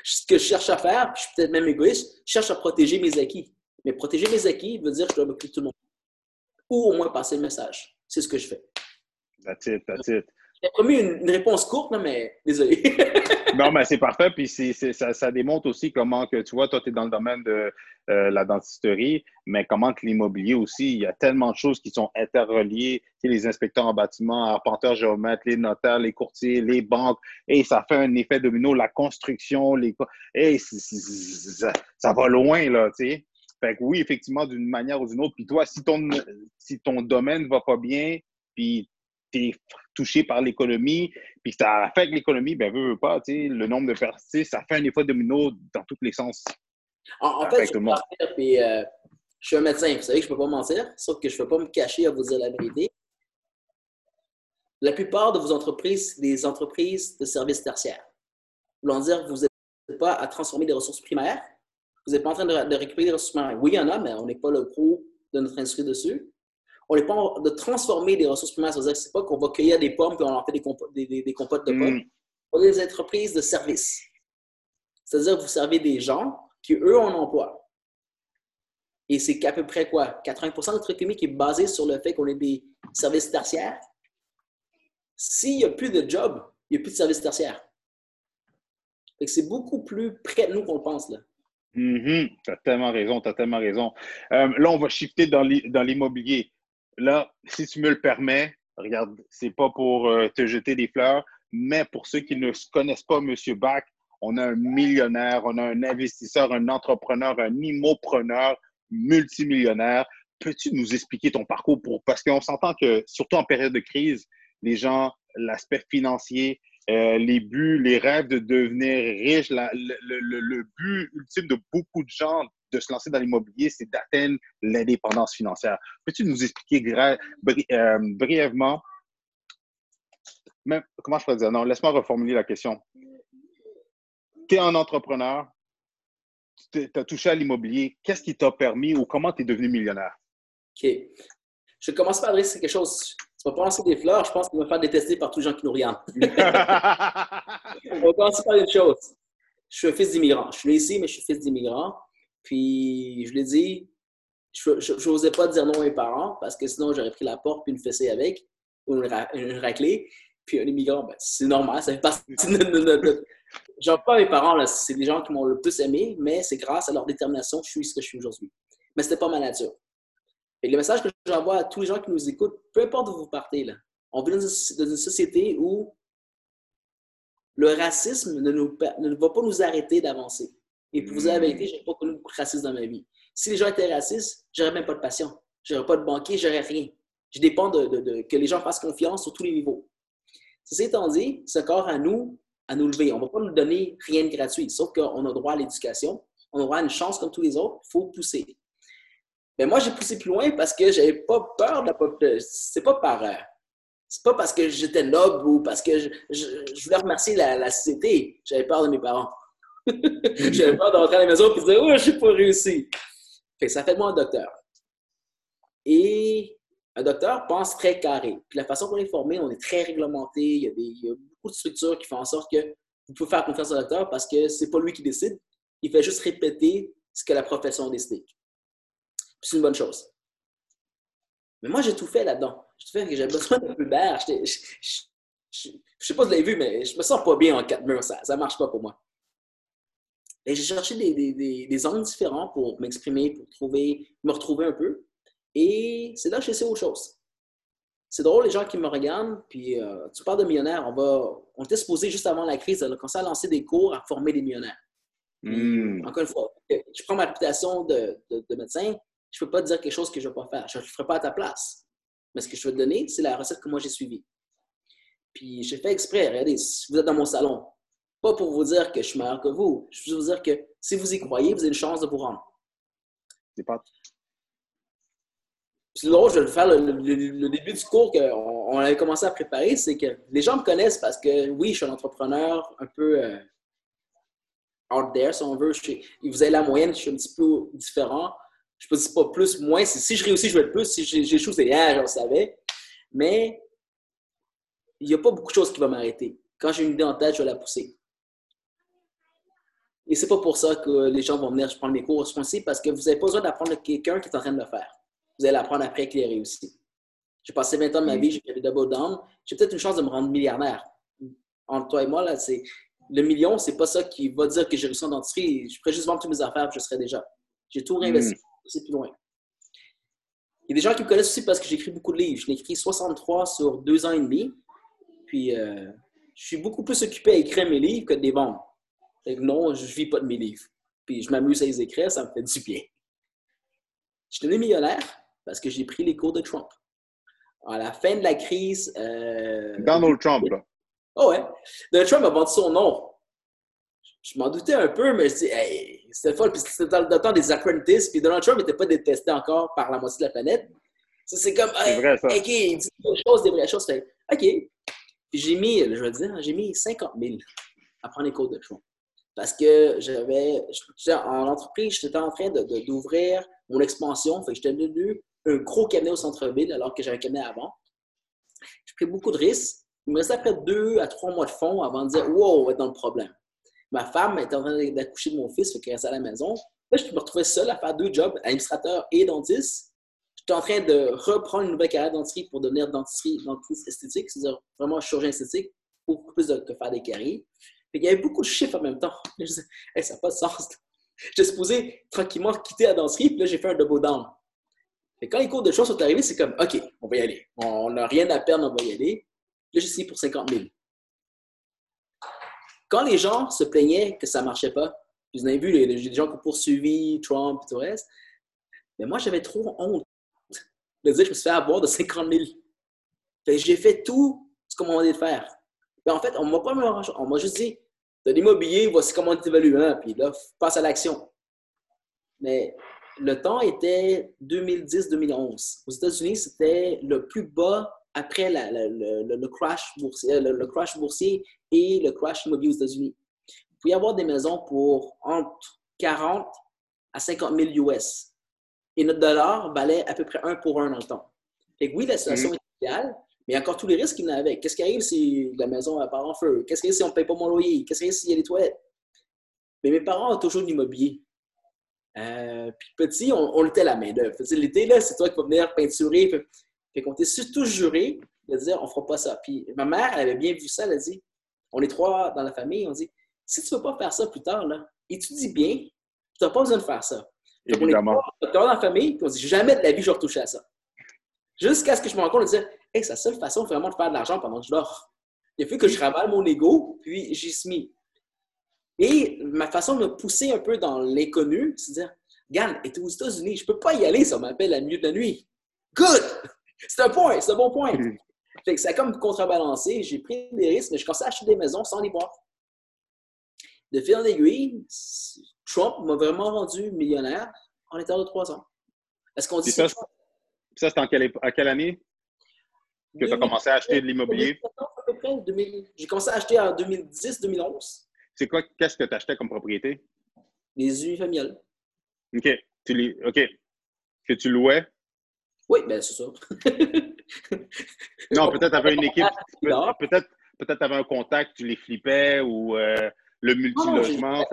ce que je cherche à faire, je suis peut-être même égoïste, je cherche à protéger mes acquis. Mais protéger mes acquis veut dire que je dois m'occuper de tout le monde. Ou au moins passer le message. C'est ce que je fais. That's it, that's it. J'ai promis une, réponse courte, mais désolé. non, mais c'est parfait. Puis ça, ça, démontre aussi comment que, tu vois, toi, tu es dans le domaine de euh, la dentisterie, mais comment que l'immobilier aussi, il y a tellement de choses qui sont interreliées. Tu sais, les inspecteurs en bâtiment, arpenteurs, géomètres, les notaires, les courtiers, les banques. Et ça fait un effet domino, la construction, les... Et ça, ça, va loin, là, tu sais. Fait que oui, effectivement, d'une manière ou d'une autre. Puis toi, si ton, si ton domaine ne va pas bien, puis tu es touché par l'économie, puis ça affecte l'économie, ben, veux, veux pas, le nombre de personnes, ça fait un effet domino dans tous les sens. En, fait, je, euh, je suis un médecin, vous savez que je ne peux pas mentir, sauf que je ne peux pas me cacher à vous dire la vérité. La plupart de vos entreprises, c'est des entreprises de services tertiaires. Voulant dire, vous n'êtes pas à transformer des ressources primaires, vous n'êtes pas en train de, récupérer des ressources primaires. Oui, il y en a, mais on n'est pas le pro de notre industrie dessus. On n'est pas en, de transformer des ressources primaires. C'est-à-dire que ce n'est pas qu'on va cueillir des pommes et on en fait des, compotes, des, compotes de pommes. Mm. On est des entreprises de services. C'est-à-dire que vous servez des gens qui, eux, ont un emploi. Et c'est qu'à peu près quoi? 80% de notre économie qui est basée sur le fait qu'on ait des services tertiaires. S'il n'y a plus de jobs, il n'y a plus de services tertiaires. C'est beaucoup plus près de nous qu'on le pense. Là. Mm-hmm. Tu as tellement raison, tu as tellement raison. Euh, là, on va shifter dans l'immobilier. Là, si tu me le permets, regarde, c'est pas pour euh, te jeter des fleurs, mais pour ceux qui ne connaissent pas M. Bach, on a un millionnaire, on a un investisseur, un entrepreneur, un immopreneur multimillionnaire. Peux-tu nous expliquer ton parcours pour, parce qu'on s'entend que, surtout en période de crise, les gens, l'aspect financier, euh, les buts, les rêves de devenir riche, le, but ultime de beaucoup de gens de se lancer dans l'immobilier, c'est d'atteindre l'indépendance financière. Peux-tu nous expliquer euh, brièvement, comment je peux dire? Non, laisse-moi reformuler la question. Tu es un entrepreneur, tu as touché à l'immobilier. Qu'est-ce qui t'a permis ou comment tu es devenu millionnaire? OK. Je commence par adresser quelque chose vas pas lancer des fleurs, je pense qu'il va faire détester par tous les gens qui nous regardent. On va commencer par une chose. Je suis un fils d'immigrant. Je suis né ici, mais je suis fils d'immigrant. Puis, je l'ai dit, je n'osais pas dire non à mes parents parce que sinon, j'aurais pris la porte puis une fessée avec, ou une, raclée. Puis, un immigrant, ben, c'est normal, ça fait partie de Genre, pas mes parents, c'est des gens qui m'ont le plus aimé, mais c'est grâce à leur détermination que je suis ce que je suis aujourd'hui. Mais ce n'était pas ma nature. Et le message que j'envoie à tous les gens qui nous écoutent, peu importe où vous partez, là, on vit dans une, société où le racisme ne, nous, ne va pas nous arrêter d'avancer. Et pour vous dire la vérité, je n'ai pas connu beaucoup de racisme dans ma vie. Si les gens étaient racistes, j'aurais même pas de patient. J'aurais pas de banquier, j'aurais rien. Je dépends de, que les gens fassent confiance sur tous les niveaux. Ceci étant dit, c'est encore à nous à nous lever. On ne va pas nous donner rien de gratuit, sauf qu'on a droit à l'éducation, on a droit à une chance comme tous les autres, il faut pousser. Mais moi, j'ai poussé plus loin parce que j'avais pas peur de la population. C'est pas par. Euh, c'est pas parce que j'étais noble ou parce que je, voulais remercier la, la société. J'avais peur de mes parents. j'avais peur d'entrer à la maison et de dire Oh, je n'ai pas réussi. Fait ça fait de moi un docteur. Et un docteur pense très carré. Puis la façon qu'on est formé, on est très réglementé. Il y, a des, il y a beaucoup de structures qui font en sorte que vous pouvez faire confiance au docteur parce que c'est pas lui qui décide. Il fait juste répéter ce que la profession décide c'est une bonne chose. Mais moi, j'ai tout fait là-dedans. J'ai tout fait que j'avais besoin d'un peu d'air. Je ne sais pas si vous l'avez vu, mais je me sens pas bien en quatre murs. Ça ne marche pas pour moi. Et j'ai cherché des, des, des, angles différents pour m'exprimer, pour trouver, me retrouver un peu. Et c'est là que j'ai essayé autre chose. C'est drôle, les gens qui me regardent, puis euh, tu parles de millionnaires, on, va, on était supposé juste avant la crise, on a commencé à lancer des cours à former des millionnaires. Hmm. Encore une fois, je prends ma réputation de, de, de médecin, je ne peux pas te dire quelque chose que je ne vais pas faire. Je ne le ferai pas à ta place. Mais ce que je veux te donner, c'est la recette que moi j'ai suivie. Puis j'ai fait exprès. Regardez, si vous êtes dans mon salon, pas pour vous dire que je suis meilleur que vous, je veux vous dire que si vous y croyez, vous avez une chance de vous rendre. C'est pas. Puis drôle, je vais faire le, début du cours qu'on on avait commencé à préparer, c'est que les gens me connaissent parce que oui, je suis un entrepreneur un peu euh, out there, si on veut. vous avez la moyenne, je suis un petit peu différent. Je ne peux pas plus, moins. Si je réussis, je vais être plus. Si j'échoue, c'est ah, je le savais. Mais il n'y a pas beaucoup de choses qui vont m'arrêter. Quand j'ai une idée en tête, je vais la pousser. Et c'est pas pour ça que les gens vont venir prendre mes cours ce parce que vous n'avez pas besoin d'apprendre quelqu'un qui est en train de le faire. Vous allez l'apprendre après qu'il ait réussi. J'ai passé 20 ans de ma vie, j'ai fait double down. J'ai peut-être une chance de me rendre milliardaire. Entre toi et moi, là, c'est le million, c'est pas ça qui va dire que j'ai réussi en industrie. Je pourrais juste vendre toutes mes affaires et je serais déjà. J'ai tout réinvesti. Hmm c'est plus loin. Il y a des gens qui me connaissent aussi parce que j'écris beaucoup de livres. Je l'ai écrit 63 sur deux ans et demi. Puis, euh, je suis beaucoup plus occupé à écrire mes livres que de les vendre. non, je ne vis pas de mes livres. Puis, je m'amuse à les écrire, ça me fait du bien. Je suis devenu millionnaire parce que j'ai pris les cours de Trump. à la fin de la crise. Euh, Donald Trump, là. Oh ouais. Donald Trump a vendu son nom. Je m'en doutais un peu, mais je dis, hey, c'était folle. Puis c'était dans le temps des apprentices, puis Donald Trump n'était pas détesté encore par la moitié de la planète. C'est comme, vrai, ça. OK, il dit des choses, des vraies choses. Fait, OK. Puis j'ai mis, je vais dire, j'ai mis 50 000 à prendre les cours de Trump. Parce que j'avais, en entreprise, j'étais en train d'ouvrir de, mon expansion. Fait que j'étais devenu un gros cabinet au centre-ville alors que j'avais un cabinet avant. J'ai pris beaucoup de risques. Il me restait après deux à trois mois de fonds avant de dire Wow, on va être dans le problème. Ma femme était en train d'accoucher de mon fils, qu'elle restait à la maison. Là, je me retrouvais seul à faire deux jobs, administrateur et dentiste. J'étais en train de reprendre une nouvelle carrière dentiste pour devenir dentiste, esthétique, c'est-à-dire vraiment chirurgien esthétique, beaucoup plus que faire des caries. Il y avait beaucoup de chiffres en même temps. Je disais, ça n'a pas de sens. J'étais supposé tranquillement quitter la danserie, puis là, j'ai fait un double down. Et quand les cours de choses sont arrivés, c'est comme, OK, on va y aller. On n'a rien à perdre, on va y aller. Là, j'ai signé pour 50 000. Quand les gens se plaignaient que ça ne marchait pas, vous avez vu, les, gens qui ont poursuivi Trump et tout le reste, mais moi, j'avais trop honte de dire que je me suis fait avoir de 50 000. j'ai fait tout ce qu'on m'a demandé de faire. Mais en fait, on m'a pas on m'a juste dit, de l'immobilier, voici comment tu évalues, hein, puis là, passe à l'action. Mais le temps était 2010-2011. Aux États-Unis, c'était le plus bas après le, crash boursier, le, crash boursier et le crash immobilier aux États-Unis. Vous pouvez avoir des maisons pour entre 40 à 50 000 US. Et notre dollar valait à peu près un pour un dans le temps. Fait que oui, la situation mm-hmm. est idéale, mais il y a encore tous les risques qu'il y a avec. Qu'est-ce qui arrive si la maison part en feu? Qu'est-ce qui arrive si on ne paye pas mon loyer? Qu'est-ce qui arrive s'il y a des toilettes? Mais mes parents ont toujours de l'immobilier. Euh, puis petit, on, on était la main d'œuvre. L'été, là, c'est toi qui vas venir peinturer. Fait, fait qu'on était surtout juré de dire on ne fera pas ça. Puis ma mère, elle avait bien vu ça, elle a dit on est trois dans la famille, on dit si tu ne veux pas faire ça plus tard, là, étudie bien, tu n'as pas besoin de faire ça. Évidemment. On est trois dans la famille, puis on dit jamais de la vie je vais retoucher à ça. Jusqu'à ce que je me rende compte de dire hey, c'est la seule façon vraiment de faire de l'argent pendant que je dors. Il a fallu que je travaille mon ego, puis j'y suis mis. Et ma façon de me pousser un peu dans l'inconnu, c'est de dire, Regarde, est aux États-Unis, je ne peux pas y aller, ça m'appelle à milieu de la nuit. Good! C'est un point, c'est un bon point. Mm. Fait que ça a comme contrebalancé, j'ai pris des risques, mais je commençais à acheter des maisons sans les voir. De fil en aiguille, Trump m'a vraiment rendu millionnaire en état de trois ans. Est-ce qu'on dit ça? Ça, c'était en quelle, à quelle année que tu as commencé à acheter de l'immobilier? J'ai commencé à acheter en 2010-2011. C'est quoi, qu'est-ce que tu achetais comme propriété? Les unifamiliales. OK. Tu OK. Que tu louais? Oui, bien, c'est ça. non, peut-être tu avais une équipe. Peut-être peut tu avais un contact, tu les flippais ou euh, le multilogement.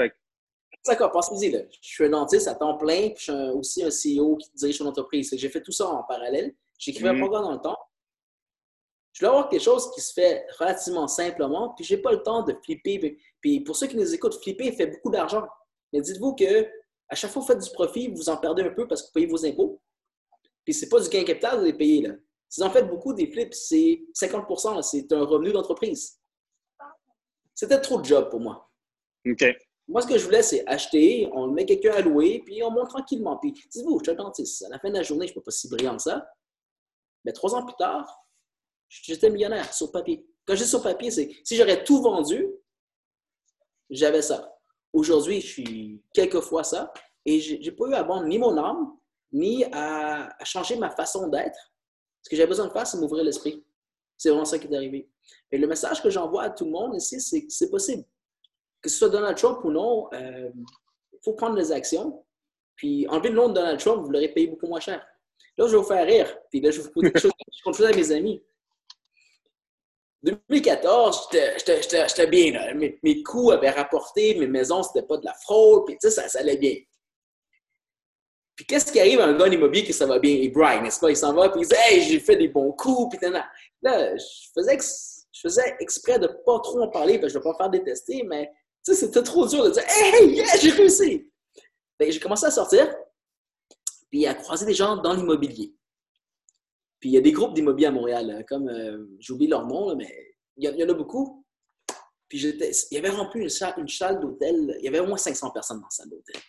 D'accord, pensez-y. Je suis un dentiste à temps plein, puis je suis aussi un CEO qui dirige une entreprise. J'ai fait tout ça en parallèle. J'écrivais un mm-hmm. programme dans le temps. Je dois avoir quelque chose qui se fait relativement simplement, puis j'ai pas le temps de flipper. Puis pour ceux qui nous écoutent, flipper fait beaucoup d'argent. Mais dites-vous que à chaque fois que vous faites du profit, vous en perdez un peu parce que vous payez vos impôts. Puis c'est pas du gain capital, vous les payez là. Si vous en faites beaucoup des flips, c'est 50% c'est un revenu d'entreprise. C'était trop de job pour moi. OK. Moi, ce que je voulais, c'est acheter, on met quelqu'un à louer, puis on monte tranquillement. Puis, dites-vous, je suis un dentiste. À la fin de la journée, je ne peux pas si brillant que ça. Mais trois ans plus tard, j'étais millionnaire sur papier. Quand je dis sur papier, c'est si j'aurais tout vendu, j'avais ça. Aujourd'hui, je suis quelquefois ça et je n'ai pas eu à vendre ni mon âme, ni à, changer ma façon d'être. Ce que j'ai besoin de faire, c'est m'ouvrir l'esprit. C'est vraiment ça qui est arrivé. Et le message que j'envoie à tout le monde ici, c'est que c'est possible. Que ce soit Donald Trump ou non, il euh, faut prendre des actions. Puis enlever le nom de Donald Trump, vous l'aurez payé beaucoup moins cher. Là, je vais vous faire rire. Puis là, je vous poser quelque chose que je à mes amis. 2014, j'étais bien. Mes, mes, coûts avaient rapporté, mes maisons, c'était pas de la fraude, puis ça, ça allait bien. Puis qu'est-ce qui arrive à un gars immobilier qui ça va bien? Il braille, n'est-ce pas? Il s'en va, puis il dit Hey, j'ai fait des bons coups, puis là, je faisais, je faisais exprès de pas trop en parler, parce que je ne vais pas faire détester, mais c'était trop dur de dire Hey, j'ai réussi! j'ai commencé à sortir, puis à croiser des gens dans l'immobilier. Puis il y a des groupes d'immobilier à Montréal, hein, comme, euh, j'oublie leur nom, mais il y, en a beaucoup. Puis il y avait rempli une salle, une salle d'hôtel, il y avait au moins 500 personnes dans la salle d'hôtel.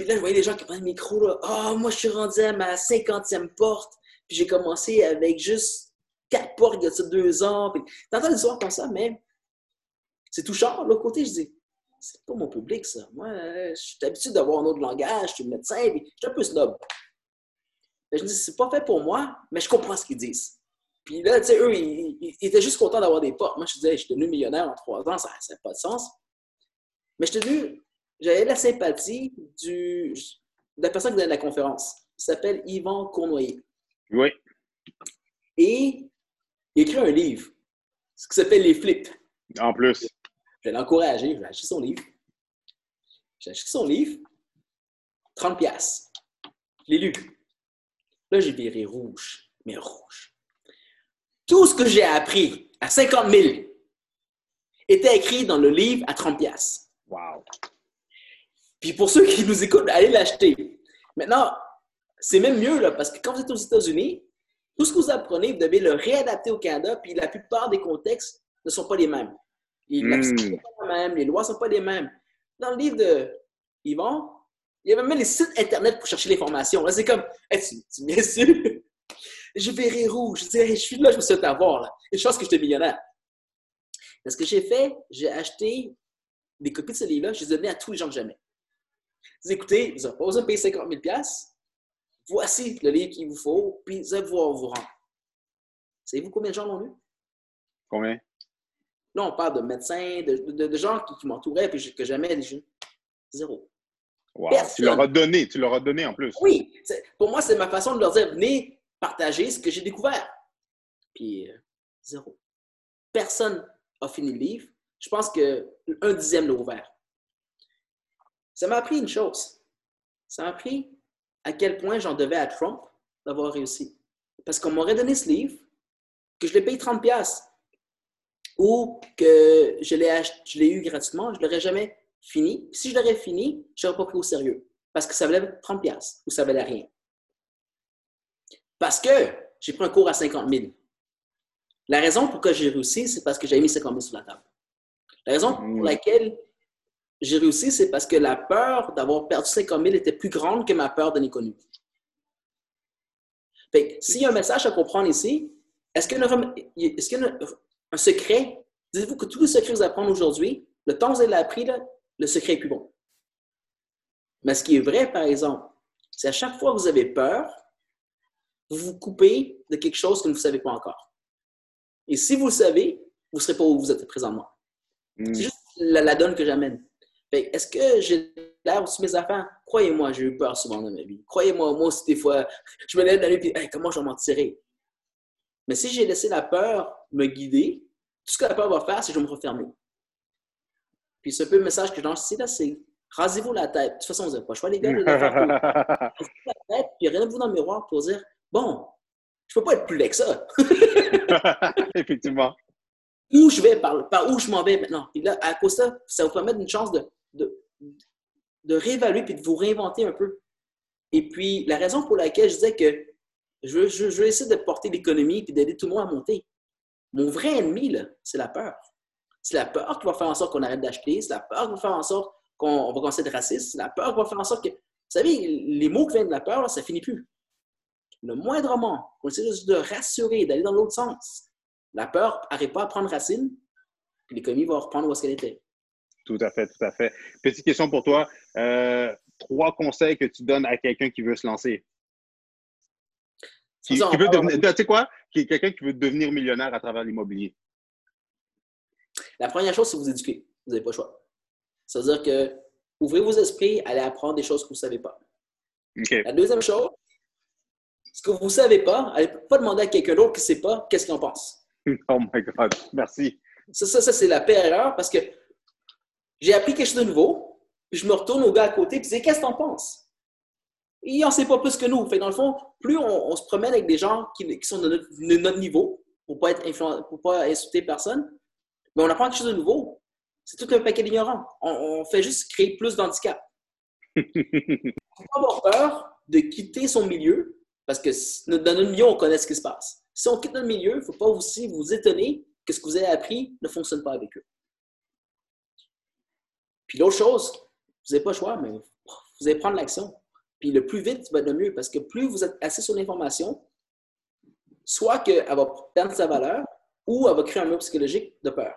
Puis là, je voyais les gens qui prenaient le micro, là, « Ah, moi, je suis rendu à ma 50e porte, Puis j'ai commencé avec juste quatre portes il y a deux ans. Puis t'entends des histoires comme ça, mais c'est touchant. De l'autre côté, je dis, c'est pas mon public, ça. Moi, je suis habitué d'avoir un autre langage, je suis médecin, puis je suis un peu snob. Mais je me dis, c'est pas fait pour moi, mais je comprends ce qu'ils disent. Puis là, tu sais, eux, ils, étaient juste contents d'avoir des portes. Moi, je disais, je suis devenu millionnaire en trois ans, ça n'a pas de sens. Mais je devenu, j'avais la sympathie du, de la personne qui donne la conférence. Il s'appelle Yvan Cournoyer. Oui. Et il écrit un livre, ce qui s'appelle Les Flips. En plus. Je vais l'encourager, je vais acheter son livre. J'ai acheté son livre, 30 pièces. Je l'ai lu. Là, j'ai viré rouge, mais rouge. Tout ce que j'ai appris à 50 000 était écrit dans le livre à 30 pièces. Wow. Puis pour ceux qui nous écoutent, allez l'acheter. Maintenant, c'est même mieux là, parce que quand vous êtes aux États-Unis, tout ce que vous apprenez, vous devez le réadapter au Canada, puis la plupart des contextes ne sont pas les mêmes. Les, mm. sont pas les mêmes, les lois ne sont pas les mêmes. Dans le livre de Yvon, il y avait même les sites Internet pour chercher l'information. Là, c'est comme, tu, tu bien sûr, je verrai rouge. Je dis, je suis là, je me souhaite avoir. Là. Et je pense que j'étais millionnaire. ce que j'ai fait, j'ai acheté des copies de ce livre-là, je les ai données à tous les gens que j'aimais. Vous écoutez, vous n'avez pas besoin de payer 50 000 Voici le livre qu'il vous faut, puis vous allez pouvoir vous rendre. Savez-vous combien de gens l'ont lu? Combien? Là, on parle de médecins, de, gens qui, m'entouraient, puis que jamais Zéro. Wow. Tu leur as donné, tu leur as donné en plus. Oui. Pour moi, c'est ma façon de leur dire venez partager ce que j'ai découvert. Puis, euh, zéro. Personne a fini le livre. Je pense qu'un dixième l'a ouvert. Ça m'a appris une chose. Ça m'a appris à quel point j'en devais à Trump d'avoir réussi. Parce qu'on m'aurait donné ce livre, que je l'ai payé 30$ ou que je l'ai eu gratuitement, je ne l'aurais jamais fini. Si je l'aurais fini, je n'aurais pas pris au sérieux. Parce que ça valait 30$ ou ça valait rien. Parce que j'ai pris un cours à 50 000. La raison pour laquelle j'ai réussi, c'est parce que j'ai mis 50 000 sur la table. La raison pour mmh. laquelle j'ai réussi, c'est parce que la peur d'avoir perdu 50 000 était plus grande que ma peur de l'inconnu. S'il y a un message à comprendre ici, est-ce qu'il y a, un secret? Dites-vous que tous les secrets que vous apprenez aujourd'hui, le temps que vous avez appris, le secret est plus bon. Mais ce qui est vrai, par exemple, c'est à chaque fois que vous avez peur, vous vous coupez de quelque chose que vous ne savez pas encore. Et si vous le savez, vous ne serez pas où vous êtes présentement. Hmm. C'est juste la, donne que j'amène. Est-ce que j'ai l'air sur mes affaires? Croyez-moi, j'ai eu peur souvent dans ma vie. Croyez-moi, moi aussi, des fois, je me lève la nuit et comment je vais m'en tirer? Mais si j'ai laissé la peur me guider, tout ce que la peur va faire, c'est que je vais me refermer. Puis ce peu le message que j'ai ici, là, c'est rasez-vous la tête. De toute façon, vous n'avez pas le choix, les gars. rasez-vous la tête, puis regardez-vous dans le miroir pour dire bon, je ne peux pas être plus laid que ça. Effectivement. Où je vais, par, par où je m'en vais maintenant? Puis là, à cause de ça, ça vous permet une chance de, de, réévaluer puis de vous réinventer un peu. Et puis, la raison pour laquelle je disais que je veux, je, essayer de porter l'économie et d'aider tout le monde à monter. Mon vrai ennemi, c'est la peur. C'est la peur qui va faire en sorte qu'on arrête d'acheter. C'est la peur qui va faire en sorte qu'on va commencer à être raciste. C'est la peur qui va faire en sorte que. Vous savez, les mots qui viennent de la peur, ça finit plus le moindrement, on essaie juste de rassurer, d'aller dans l'autre sens, la peur n'arrive pas à prendre racine, puis l'économie va reprendre où est-ce qu'elle était. Tout à fait, tout à fait. Petite question pour toi. Euh, trois conseils que tu donnes à quelqu'un qui veut se lancer. Qui, veut devenir, tu sais quoi? Quelqu'un qui veut devenir millionnaire à travers l'immobilier. La première chose, c'est vous éduquer. Vous n'avez pas le choix. C'est-à-dire que ouvrez vos esprits, allez apprendre des choses que vous ne savez pas. La deuxième chose, ce que vous ne savez pas, allez pas demander à quelqu'un d'autre qui ne sait pas qu'est-ce qu'il en pense. Oh my God, merci. Ça, ça, c'est la pire erreur parce que j'ai appris quelque chose de nouveau, puis je me retourne au gars à côté et je dis Qu'est-ce que tu en penses? Il n'en sait pas plus que nous. Fait dans le fond, plus on, se promène avec des gens qui, sont de notre, niveau pour ne pas, être pour pas insulter personne, mais on apprend quelque chose de nouveau. C'est tout un paquet d'ignorants. On, fait juste créer plus d'handicap. Il ne faut pas avoir peur de quitter son milieu parce que dans notre milieu, on connaît ce qui se passe. Si on quitte notre milieu, il ne faut pas aussi vous étonner que ce que vous avez appris ne fonctionne pas avec eux. Puis l'autre chose, vous n'avez pas le choix, mais vous allez prendre l'action. Puis le plus vite va être le mieux, parce que plus vous êtes assis sur l'information, soit qu'elle va perdre sa valeur ou elle va créer un mur psychologique de peur.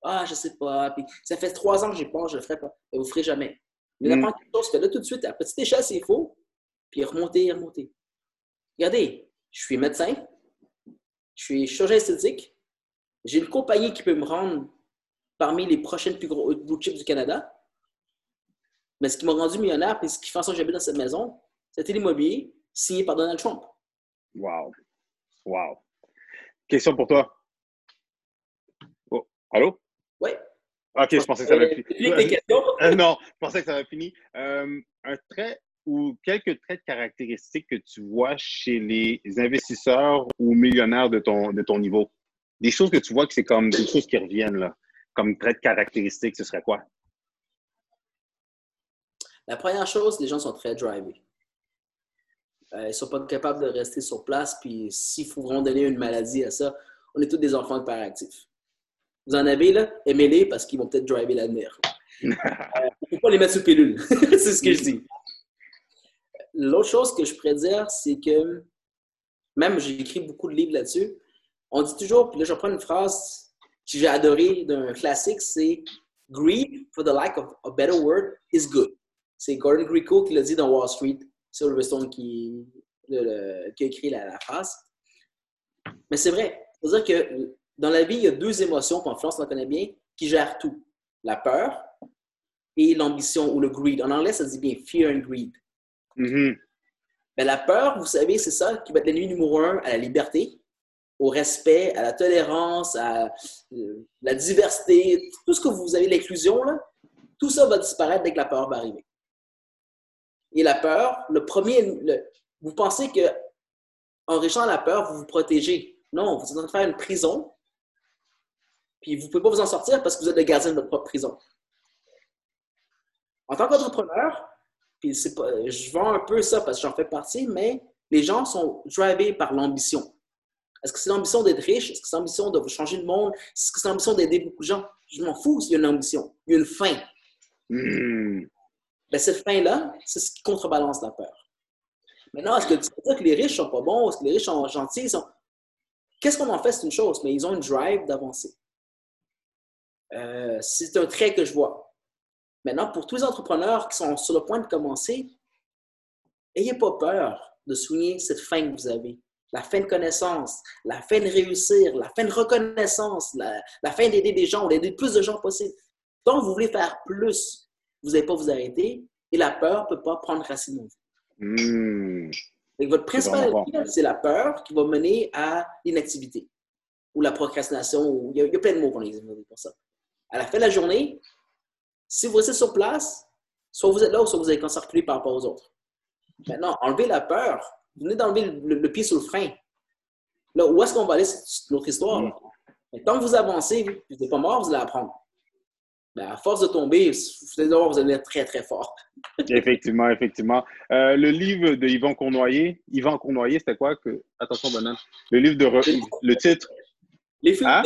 Ah, je sais pas. Puis, ça fait trois ans que j'ai peur, je le ferai pas. Vous le ferez jamais. Mais la première chose, faites-le tout de suite à petite échelle s'il faut, puis remonter, remonter. Regardez, je suis médecin, je suis chirurgien esthétique, j'ai une compagnie qui peut me rendre parmi les prochaines plus gros blue chips du Canada. Mais ce qui m'a rendu millionnaire, puis ce qui fait en sorte que j'habite dans cette maison, c'était l'immobilier signé par Donald Trump. Wow. Wow. Question pour toi. Oh, allô? Oui. OK, je pensais que ça avait fini. Euh, non, je pensais que ça avait fini. Euh, un trait ou quelques traits de caractéristiques que tu vois chez les investisseurs ou millionnaires de ton, de ton niveau? Des choses que tu vois que c'est comme des choses qui reviennent, là, comme traits de caractéristiques, ce serait quoi? La première chose, les gens sont très drivés. Euh, ils ne sont pas capables de rester sur place, puis s'il faut donner une maladie à ça, on est tous des enfants hyperactifs. Vous en avez, là, aimez-les parce qu'ils vont peut-être driver l'avenir. Il ne faut pas les mettre sous pilule. c'est ce que je dis. L'autre chose que je pourrais dire, c'est que, même j'ai écrit beaucoup de livres là-dessus, on dit toujours, puis là je reprends une phrase que j'ai adorée d'un classique, c'est Greed, for the lack of a better word, is good. C'est Gordon Grieco qui l'a dit dans Wall Street. C'est Oliver Stone qui, qui a écrit la, phrase. Mais c'est vrai. C'est-à-dire que dans la vie, il y a deux émotions, en France, on connaît bien, qui gèrent tout. La peur et l'ambition ou le greed. En anglais, ça dit bien fear and greed. Mm-hmm. Mais la peur, vous savez, c'est ça qui va être l'ennemi numéro un à la liberté, au respect, à la tolérance, à euh, la diversité, tout ce que vous avez, l'inclusion, tout ça va disparaître dès que la peur va arriver. Et la peur, le premier, vous pensez que enrichissant la peur, vous vous protégez. Non, vous êtes en train de faire une prison, puis vous ne pouvez pas vous en sortir parce que vous êtes le gardien de votre propre prison. En tant qu'entrepreneur, puis je vends un peu ça parce que j'en fais partie, mais les gens sont drivés par l'ambition. Est-ce que c'est l'ambition d'être riche? Est-ce que c'est l'ambition de changer le monde? Est-ce que c'est l'ambition d'aider beaucoup de gens? Je m'en fous s'il y a une ambition. Il y a une fin. Hmm. Ben, cette fin-là, c'est ce qui contrebalance la peur. Maintenant, est-ce que tu peux dire que les riches sont pas bons? Est-ce que les riches sont gentils? Sont... Qu'est-ce qu'on en fait? C'est une chose, mais ils ont une drive d'avancer. Euh, c'est un trait que je vois. Maintenant, pour tous les entrepreneurs qui sont sur le point de commencer, ayez pas peur de souligner cette fin que vous avez. La fin de connaissance, la fin de réussir, la fin de reconnaissance, la, la fin d'aider des gens, d'aider plus de gens possible. Tant que vous voulez faire plus, vous n'allez pas vous arrêter et la peur ne peut pas prendre racine en vous. Hmm. votre principal c'est la peur qui va mener à l'inactivité ou la procrastination. il, y a, plein de mots qu'on existe pour ça. À la fin de la journée, si vous restez sur place, soit vous êtes là ou soit vous allez circuler par rapport aux autres. Maintenant, enlevez la peur. Vous venez d'enlever le, pied sur le frein. Là, où est-ce qu'on va aller? C'est notre histoire. Hmm. tant que vous avancez, vous n'êtes pas mort, vous allez apprendre. Ben, à force de tomber, vous allez vous allez être très, très fort. effectivement, effectivement. Euh, le livre de Yvan Cournoyer, Yvan Cournoyer, c'était quoi? Que... Attention, banane. Le livre de... Le titre? Les flips. Hein?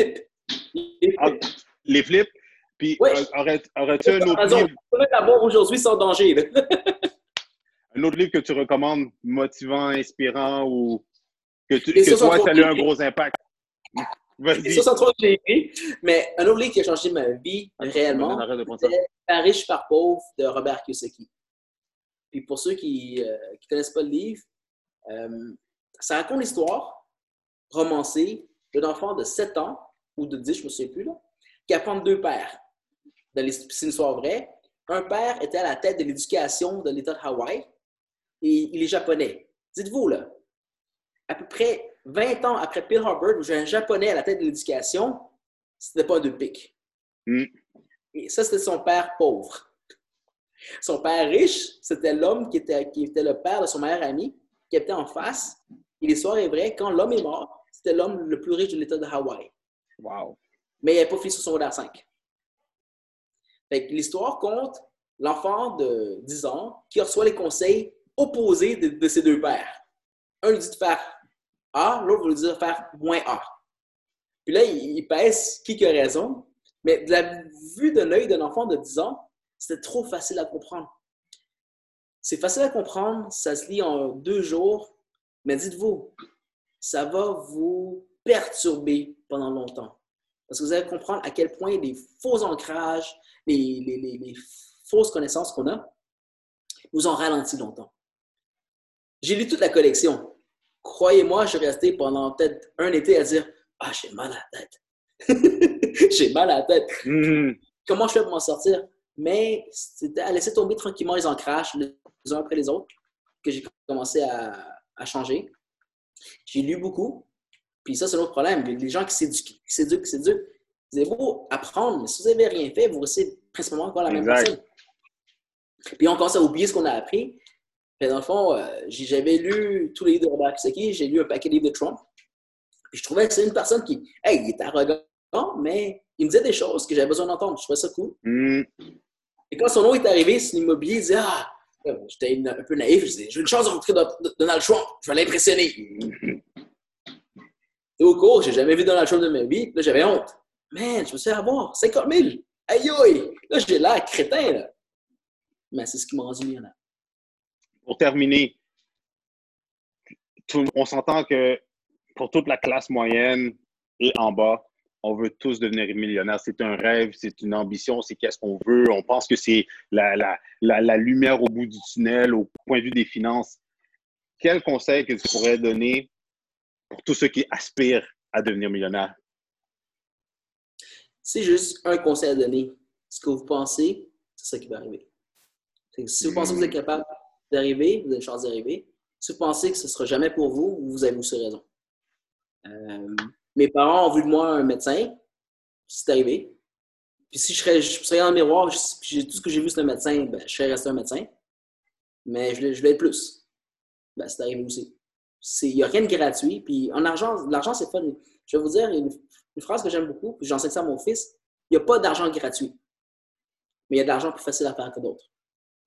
Les flips. Ah, Puis, oui. aurais-tu un autre livre? d'abord aujourd'hui sans danger. autre livre que tu recommandes, motivant, inspirant ou que, tu, que toi, ça a eu un gros impact? C'est ça, trop que j'ai écrit. Mais un autre livre qui a changé ma vie réellement, c'est Par riche, par pauvre de Robert Kiyosaki. Puis pour ceux qui ne euh, connaissent pas le livre, euh, ça raconte l'histoire romancée d'un enfant de 7 ans ou de 10, je ne me souviens plus, là, qui apprend deux pères. C'est une histoire vraie. Un père était à la tête de l'éducation de l'État de Hawaï il est japonais. Dites-vous, là, à peu près 20 ans après Pearl Harbor, où j'ai un Japonais à la tête de l'éducation, c'était pas de pique. Hmm. Et ça, c'était son père pauvre. Son père riche, c'était l'homme qui était, qui était le père de son meilleur ami, qui était en face. Et l'histoire est vraie, quand l'homme est mort, c'était l'homme le plus riche de l'État de Hawaï. Wow. Mais il n'avait pas fini son secondaire 5. l'histoire compte l'enfant de 10 ans qui reçoit les conseils opposés de, de ses deux pères. Un lui dit de faire a, l'autre lui dire faire moins A. Puis là, il, pèse qui a raison. Mais de la vue de l'œil d'un enfant de 10 ans, c'était trop facile à comprendre. C'est facile à comprendre, ça se lit en deux jours, mais dites-vous, ça va vous perturber pendant longtemps. Parce que vous allez comprendre à quel point les faux ancrages, les, les fausses connaissances qu'on a, vous ont ralenti longtemps. J'ai lu toute la collection. Croyez-moi, je suis resté pendant peut-être un été à dire Ah, j'ai mal à la tête. j'ai mal à la tête. Mm-hmm. Comment je fais pour m'en sortir? Mais c'était à laisser tomber tranquillement les ancrages les uns après les autres que j'ai commencé à, à changer. J'ai lu beaucoup. Puis ça, c'est l'autre problème. Les gens qui s'éduquent, qui s'éduquent, qui s'éduquent, vous avez beau apprendre, mais si vous n'avez rien fait, vous restez principalement encore la même personne. Puis on commence à oublier ce qu'on a appris. Puis dans le fond, euh, j'avais lu tous les livres de Robert Kiyosaki, j'ai lu un paquet de livres de Trump. Puis je trouvais que c'est une personne qui, hey, il est arrogant, mais il me disait des choses que j'avais besoin d'entendre. Je trouvais ça cool. Mm. Et quand son nom est arrivé sur l'immobilier, il disait Ah, j'étais un peu naïf, je disais J'ai une chance de rentrer dans Donald Trump, je vais l'impressionner. Et au cours, j'ai jamais vu Donald Trump de ma vie, là j'avais honte. Man, je me suis fait avoir 50 000. Aïe aïe! Là, j'ai l'air crétin, là. Mais c'est ce qui m'a rendu millionnaire. Pour terminer, on s'entend que pour toute la classe moyenne et en bas, on veut tous devenir millionnaire. C'est un rêve, c'est une ambition, c'est qu'est-ce qu'on veut. On pense que c'est la, la, la, lumière au bout du tunnel au point de vue des finances. Quel conseil que tu pourrais donner pour tous ceux qui aspirent à devenir millionnaire? C'est juste un conseil à donner. Ce que vous pensez, c'est ça qui va arriver. Si vous pensez que vous êtes capable vous avez une chance d'arriver. Si vous pensez que ce ne sera jamais pour vous, vous avez aussi raison. Euh, mes parents ont vu de moi un médecin, c'est arrivé. Puis si je serais, dans le miroir, tout ce que j'ai vu, c'est un médecin, ben, je serais resté un médecin. Mais je, je voulais être plus. Ben, c'est arrivé aussi. Il n'y a rien de gratuit. Puis en argent, l'argent, c'est fun. Je vais vous dire une, phrase que j'aime beaucoup, puis j'enseigne ça à mon fils. Il n'y a pas d'argent gratuit. Mais il y a de l'argent plus facile à faire que d'autres.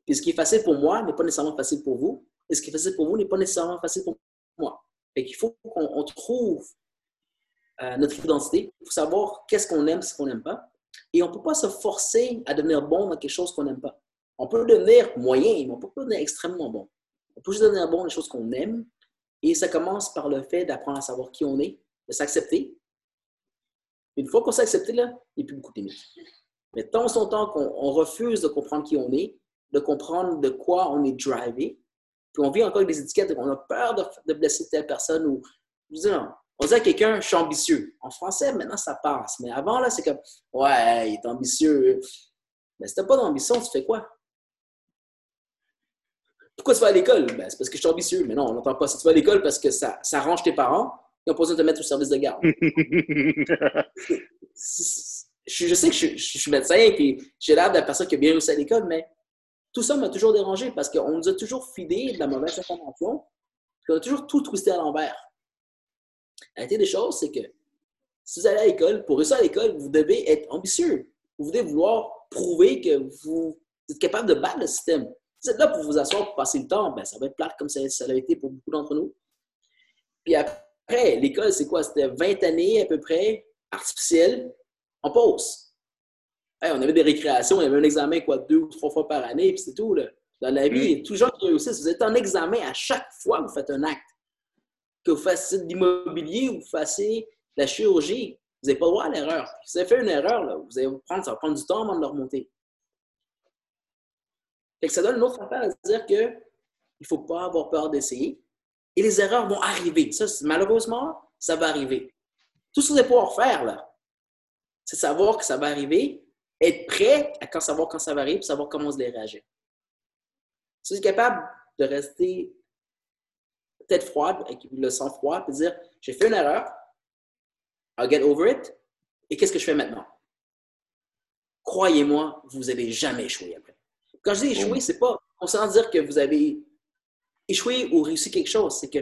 Et ce qui est facile pour moi n'est pas nécessairement facile pour vous. Et ce qui est facile pour vous n'est pas nécessairement facile pour moi. Et il faut qu'on trouve euh, notre identité. Faut savoir qu'est-ce qu'on aime, ce qu'on n'aime pas. Et on ne peut pas se forcer à devenir bon dans quelque chose qu'on n'aime pas. On peut devenir moyen, mais on peut pas devenir extrêmement bon. On peut juste devenir bon dans les choses qu'on aime. Et ça commence par le fait d'apprendre à savoir qui on est, de s'accepter. Une fois qu'on s'est accepté, là, il n'y a plus beaucoup de limites. Mais tant son temps qu'on refuse de comprendre qui on est, de comprendre de quoi on est drivé. Puis on vit encore avec des étiquettes, on a peur de, blesser telle personne ou. Je on dit à quelqu'un, je suis ambitieux. En français, maintenant, ça passe. Mais avant, là, c'est comme, ouais, il est ambitieux. Mais si t'as pas d'ambition, tu fais quoi? Pourquoi tu vas à l'école? Ben, c'est parce que je suis ambitieux. Mais non, on n'entend pas. Si tu vas à l'école parce que ça, ça arrange tes parents, ils ont pas besoin de te mettre au service de garde. je, sais que je, suis médecin et j'ai l'air de la personne qui a bien réussi à l'école, mais tout ça m'a toujours dérangé parce qu'on nous a toujours fidé de la mauvaise information, on a toujours tout twisté à l'envers. La réalité des choses, c'est que si vous allez à l'école, pour réussir à l'école, vous devez être ambitieux. Vous devez vouloir prouver que vous êtes capable de battre le système. vous êtes là pour vous asseoir, pour passer le temps, ben, ça va être plate comme ça, ça l'a été pour beaucoup d'entre nous. Puis après, l'école, c'est quoi? C'était 20 années à peu près, artificielles, en pause on avait des récréations, il y avait un examen quoi, deux ou trois fois par année, puis c'est tout. Là. Dans la vie, mm. tout gens qui réussissent, vous êtes en examen à chaque fois que vous faites un acte. Que vous fassiez de l'immobilier ou vous fassiez de la chirurgie, vous n'avez pas le droit à l'erreur. Si vous avez fait une erreur, là, vous allez prendre, ça va prendre du temps avant de le remonter. Fait que ça donne une autre affaire à dire qu'il ne faut pas avoir peur d'essayer. Et les erreurs vont arriver. Ça, malheureusement, ça va arriver. Tout ce que vous allez pouvoir faire, là, c'est savoir que ça va arriver être prêt à quand savoir quand ça va arriver, savoir comment se les réagir. Si vous êtes capable de rester tête froide, avec le sang froid, et dire j'ai fait une erreur, I'll get over it, et qu'est-ce que je fais maintenant? Croyez-moi, vous n'allez jamais échoué après. Quand je dis échouer, c'est pas concernant dire que vous avez échoué ou réussi quelque chose, c'est que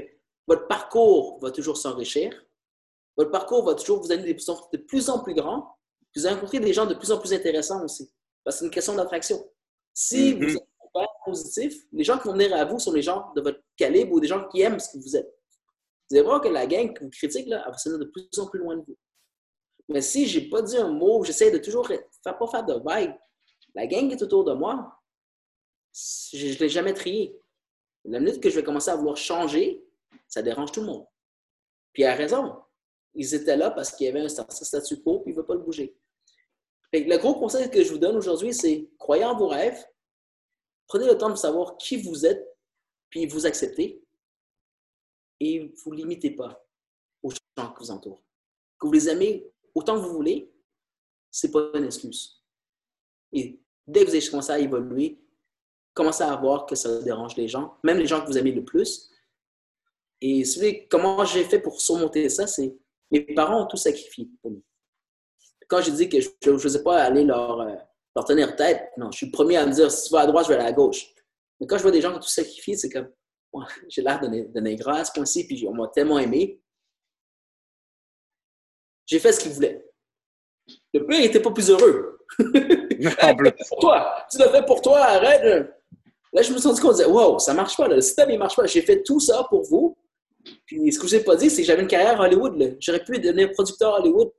votre parcours va toujours s'enrichir, votre parcours va toujours vous amener de plus en plus grands, vous allez rencontrer des gens de plus en plus intéressants aussi. Parce que c'est une question d'attraction. Si mm-hmm. vous êtes positif, les gens qui vont venir à vous sont les gens de votre calibre ou des gens qui aiment ce que vous êtes. Vous allez voir que la gang qui vous critique, là, elle va se de plus en plus loin de vous. Mais si je n'ai pas dit un mot, j'essaie de toujours faire, pas faire de vagues, la gang qui est autour de moi, je ne l'ai jamais trié. La minute que je vais commencer à vouloir changer, ça dérange tout le monde. Puis il a raison. Ils étaient là parce qu'il y avait un statu quo, puis il ne veut pas le bouger. Le gros conseil que je vous donne aujourd'hui, c'est croyez en vos rêves, prenez le temps de savoir qui vous êtes, puis vous acceptez, et vous ne limitez pas aux gens qui vous entourent. Que vous les aimez autant que vous voulez, ce n'est pas une excuse. Et dès que vous avez commencé à évoluer, commencez à voir que ça dérange les gens, même les gens que vous aimez le plus. Et comment j'ai fait pour surmonter ça, c'est mes parents ont tout sacrifié pour nous. Quand je dis que je ne faisais pas aller leur, euh, leur, tenir tête, non, je suis le premier à me dire si tu vas à droite, je vais aller à gauche. Mais quand je vois des gens qui ont tout sacrifié, c'est comme j'ai l'air de donner grâce, point ci, puis on m'a tellement aimé. J'ai fait ce qu'ils voulaient. Le père n'était pas plus heureux. pour toi. Tu l'as fait pour toi, arrête. Là, je me suis dit qu'on disait, wow, ça marche pas, le système, il marche pas. J'ai fait tout ça pour vous. Puis ce que je n'ai pas dit, c'est que j'avais une carrière à Hollywood. J'aurais pu devenir producteur à Hollywood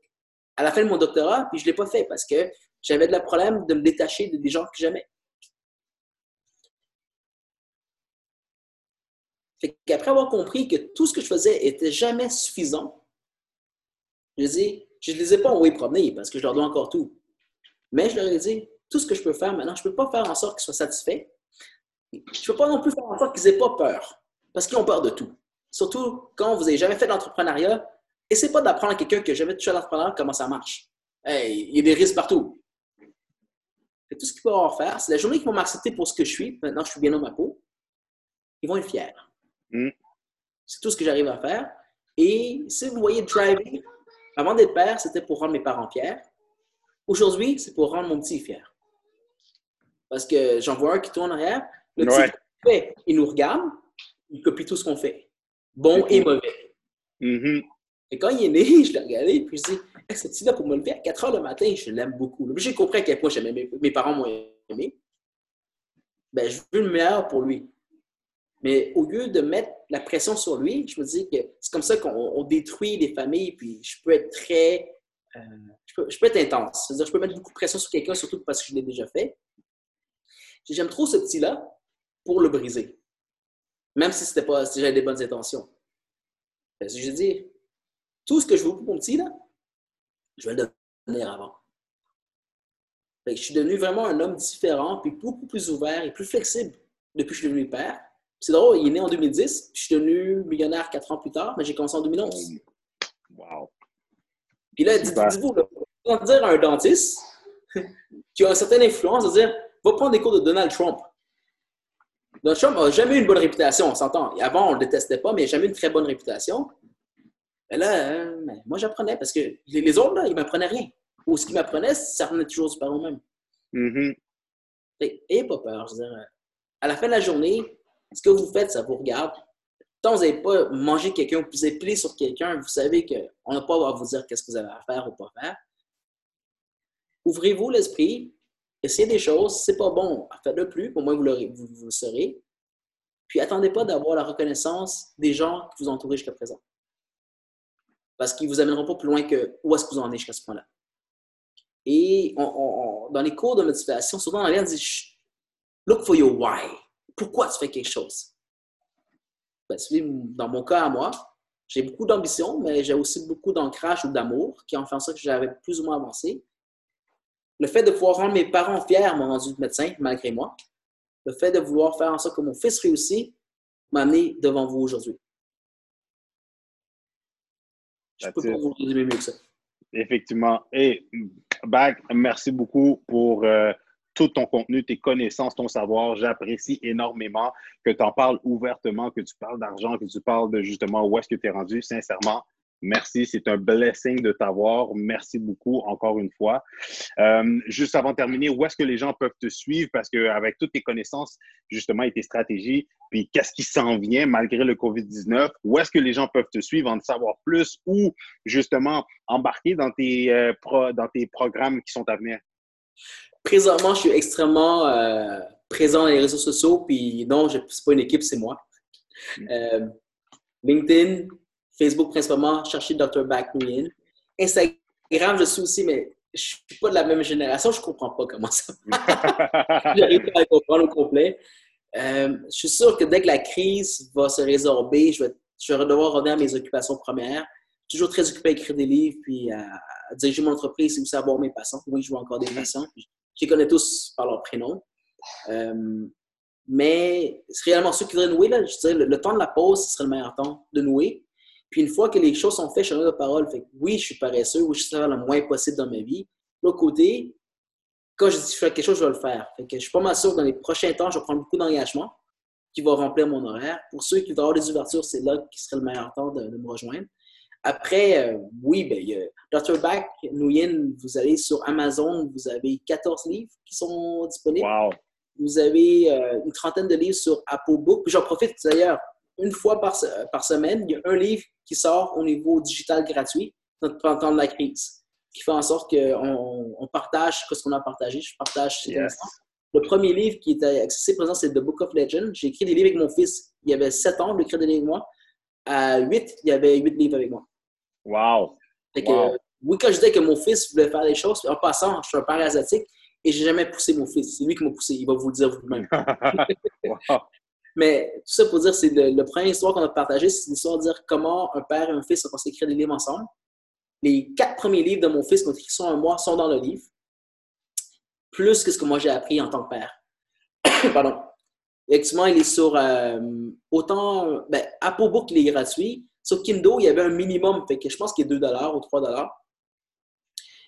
à la fin de mon doctorat, puis je ne l'ai pas fait parce que j'avais de la problème de me détacher des gens que j'aimais. Fait qu'après avoir compris que tout ce que je faisais était jamais suffisant, je dis, je ne les ai pas envoyés promener parce que je leur dois encore tout. Mais je leur ai dit, tout ce que je peux faire maintenant, je ne peux pas faire en sorte qu'ils soient satisfaits. Je ne peux pas non plus faire en sorte qu'ils n'aient pas peur parce qu'ils ont peur de tout. Surtout quand vous n'avez jamais fait d'entrepreneuriat, essayez pas d'apprendre à quelqu'un qui n'a jamais touché à l'entrepreneuriat comment ça marche. il y a des risques partout. tout ce qu'ils peuvent faire, c'est la journée qu'ils vont m'accepter pour ce que je suis. Maintenant, je suis bien dans ma peau. Ils vont être fiers. Mm. C'est tout ce que j'arrive à faire. Et si vous voyez driving, avant d'être père, c'était pour rendre mes parents fiers. Aujourd'hui, c'est pour rendre mon petit fier. Parce que j'en vois un qui tourne en arrière. Le petit, fait, il nous regarde, il copie tout ce qu'on fait bon et mauvais. Mm-hmm. Et quand il est né, je l'ai regardé puis je dis ce petit-là, pour me lever à 4 heures le matin, je l'aime beaucoup. J'ai compris à quel point mes, mes parents m'ont aimé. Ben, je veux le meilleur pour lui. Mais au lieu de mettre la pression sur lui, je me dis que c'est comme ça qu'on détruit les familles, puis je peux être très. Euh, je, peux, être intense. C'est-à-dire, je peux mettre beaucoup de pression sur quelqu'un, surtout parce que je l'ai déjà fait. J'aime trop ce petit-là pour le briser. Même si c'était pas, si j'avais des bonnes intentions. Que je dis, tout ce que je veux pour mon petit, là, je vais le donner avant. je suis devenu vraiment un homme différent, puis beaucoup plus ouvert et plus flexible depuis que je suis devenu père. C'est drôle, il est né en 2010, je suis devenu millionnaire quatre ans plus tard, mais j'ai commencé en 2011. Wow! Puis là, dites-vous, dire à un dentiste qui a une certaine influence, de dire, va prendre des cours de Donald Trump. Donald Trump n'a jamais eu une bonne réputation, on s'entend. Avant, on ne le détestait pas, mais il n'a jamais eu une très bonne réputation. Mais là, euh, moi, j'apprenais parce que les, autres, là, ils ne m'apprenaient rien. Ou ce qu'ils m'apprenaient, ça revenait toujours par eux-mêmes. Mm Et, pas peur. Je veux dire, à la fin de la journée, ce que vous faites, ça vous regarde. Tant que vous n'avez pas mangé quelqu'un, vous avez plié sur quelqu'un, vous savez qu'on n'a pas à vous dire qu'est-ce que vous avez à faire ou pas faire. Ouvrez-vous l'esprit, essayez des choses. c'est pas bon, faites-le plus. Au moins, vous, vous, vous le serez. Puis, attendez pas d'avoir la reconnaissance des gens qui vous entourent jusqu'à présent. Parce qu'ils ne vous amèneront pas plus loin que où est-ce que vous en êtes jusqu'à ce point-là. Et dans les cours de motivation, souvent, on dit Look for your why. Pourquoi tu fais quelque chose? Ben, dans mon cas à moi, j'ai beaucoup d'ambition, mais j'ai aussi beaucoup d'ancrage ou d'amour qui ont fait en sorte que j'avais plus ou moins avancé le fait de pouvoir rendre mes parents fiers m'a rendu médecin, malgré moi. Le fait de vouloir faire en sorte que mon fils réussisse m'a amené devant vous aujourd'hui. Je peux pas vous résumer mieux que ça. Effectivement. Et Bag, merci beaucoup pour euh, tout ton contenu, tes connaissances, ton savoir. J'apprécie énormément que tu en parles ouvertement, que tu parles d'argent, que tu parles de justement où est-ce que tu es rendu. Sincèrement, Merci, c'est un blessing de t'avoir. Merci beaucoup encore une fois. Euh, juste avant de terminer, où est-ce que les gens peuvent te suivre? Parce qu'avec toutes tes connaissances, justement, et tes stratégies, puis qu'est-ce qui s'en vient malgré le COVID-19, où est-ce que les gens peuvent te suivre, en savoir plus ou justement embarquer dans tes, euh, dans tes programmes qui sont à venir? Présentement, je suis extrêmement euh, présent dans les réseaux sociaux, puis non, ce n'est pas une équipe, c'est moi. Mm. LinkedIn, Facebook principalement, chercher Dr. Backman. Instagram, je suis aussi, mais je suis pas de la même génération, je comprends pas comment ça J'arrive pas à comprendre au complet. Euh, je suis sûr que dès que la crise va se résorber, je vais je vais devoir revenir à mes occupations premières. Toujours très occupé à écrire des livres, puis à, diriger mon entreprise et aussi avoir mes patients. Oui, je vois encore des patients. Je les connais tous par leur prénom. Euh, mais c'est réellement ceux qui voudraient nouer, là, je dirais, le, temps de la pause, ce serait le meilleur temps de nouer. Puis une fois que les choses sont faites, je suis de parole. Fait oui, je suis paresseux, oui, je suis faire le moins possible dans ma vie. L'autre côté, quand je dis je fais quelque chose, je vais le faire. Fait que je suis pas mal sûr que dans les prochains temps, je vais prendre beaucoup d'engagement qui va remplir mon horaire. Pour ceux qui voudraient avoir des ouvertures, c'est là qui serait le meilleur temps de, me rejoindre. Après, euh, oui, ben, il y a Dr. Back, Nguyen, vous allez sur Amazon, vous avez 14 livres qui sont disponibles. Wow. Vous avez euh, une trentaine de livres sur Apple Book. J'en profite d'ailleurs, une fois par, par semaine, il y a un livre qui sort au niveau digital gratuit pendant la crise, qui fait en sorte qu'on on partage ce qu'on a partagé. Je partage Le premier livre qui était accessible présent, c'est The Book of Legend. J'ai écrit des livres avec mon fils. Il y avait 7 ans, il écrit des livres avec moi. À 8, il y avait 8 livres avec moi. Wow! oui, quand je disais que mon fils voulait faire des choses, en passant, je suis un père asiatique, et j'ai jamais poussé mon fils. C'est lui qui m'a poussé. Il va vous le dire vous-même. Mais tout ça pour dire, c'est le, premier histoire qu'on a partagé, c'est l'histoire de dire comment un père et un fils ont commencé à écrire des livres ensemble. Les quatre premiers livres de mon fils qui ont écrit un mois sont dans le livre, plus que ce que moi j'ai appris en tant que père. Pardon. Effectivement, il est sur euh, autant. Ben, Apple Book, il est gratuit. Sur Kindle, il y avait un minimum, fait que je pense qu'il est 2 ou 3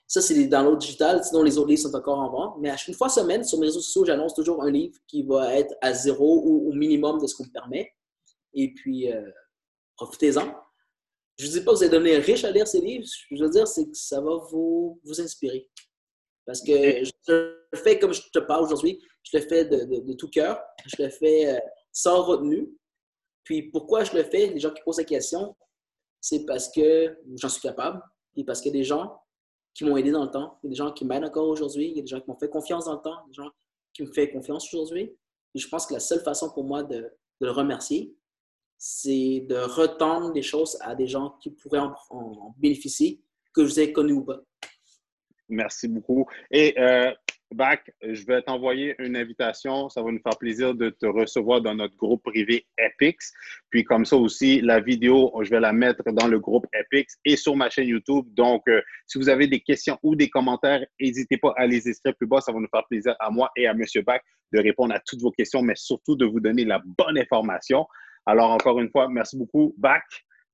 ça, c'est dans l'autre digital. Sinon, les autres livres sont encore en vente. Mais à chaque fois semaine, sur mes réseaux sociaux, j'annonce toujours un livre qui va être à zéro ou au minimum de ce qu'on me permet. Et puis, euh, profitez-en. Je ne dis pas que vous allez devenir riche à lire ces livres. Je veux dire, c'est que ça va vous, vous inspirer. Parce que je le fais comme je te parle aujourd'hui. Je le fais de, tout cœur. Je le fais euh, sans retenue. Puis pourquoi je le fais? Les gens qui posent la question, c'est parce que j'en suis capable. Et parce que des gens qui m'ont aidé dans le temps. Il y a des gens qui m'aident encore aujourd'hui. Il y a des gens qui m'ont fait confiance dans le temps. Des gens qui me font confiance aujourd'hui. Et je pense que la seule façon pour moi de, le remercier, c'est de retendre des choses à des gens qui pourraient en, bénéficier, que je vous ai connus ou pas. Merci beaucoup. Euh, Bac, je vais t'envoyer une invitation. Ça va nous faire plaisir de te recevoir dans notre groupe privé Epix. Puis comme ça aussi, la vidéo, je vais la mettre dans le groupe Epix et sur ma chaîne YouTube. Donc, euh, si vous avez des questions ou des commentaires, n'hésitez pas à les écrire plus bas. Ça va nous faire plaisir à moi et à M. Bac de répondre à toutes vos questions, mais surtout de vous donner la bonne information. Alors, encore une fois, merci beaucoup, Bac.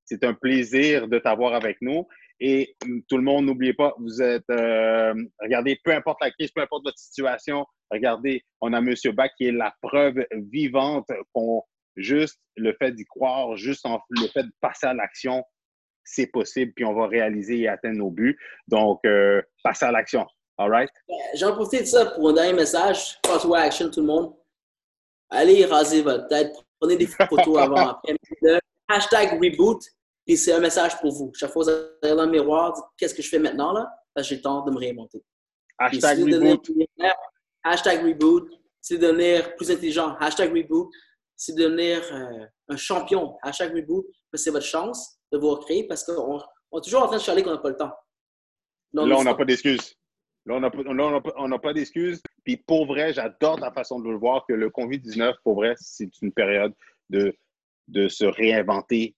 C'est un plaisir de t'avoir avec nous. Et tout le monde, n'oubliez pas, vous êtes, euh, regardez, peu importe la crise, peu importe votre situation, regardez, on a M. Bach qui est la preuve vivante qu'on, juste le fait d'y croire, juste le fait de passer à l'action, c'est possible, puis on va réaliser et atteindre nos buts. Donc, euh, passer à l'action. All right? J'en profite de ça pour un dernier message. Call to action, tout le monde. Allez raser votre tête. Prenez des photos avant, après. hashtag reboot. Puis c'est un message pour vous. Chaque fois que vous allez dans le miroir, dites qu'est-ce que je fais maintenant là? Parce que j'ai le temps de me réinventer. Hashtag reboot. hashtag reboot. C'est devenir plus intelligent. Hashtag reboot. C'est devenir euh, un champion. Hashtag reboot. C'est votre chance de vous recréer parce qu'on est toujours en train de chialer qu'on n'a pas le temps. là, on n'a pas d'excuses. Là, on n'a pas, d'excuses. Puis pour vrai, j'adore ta façon de le voir que le COVID-19, pour vrai, c'est une période de, de se réinventer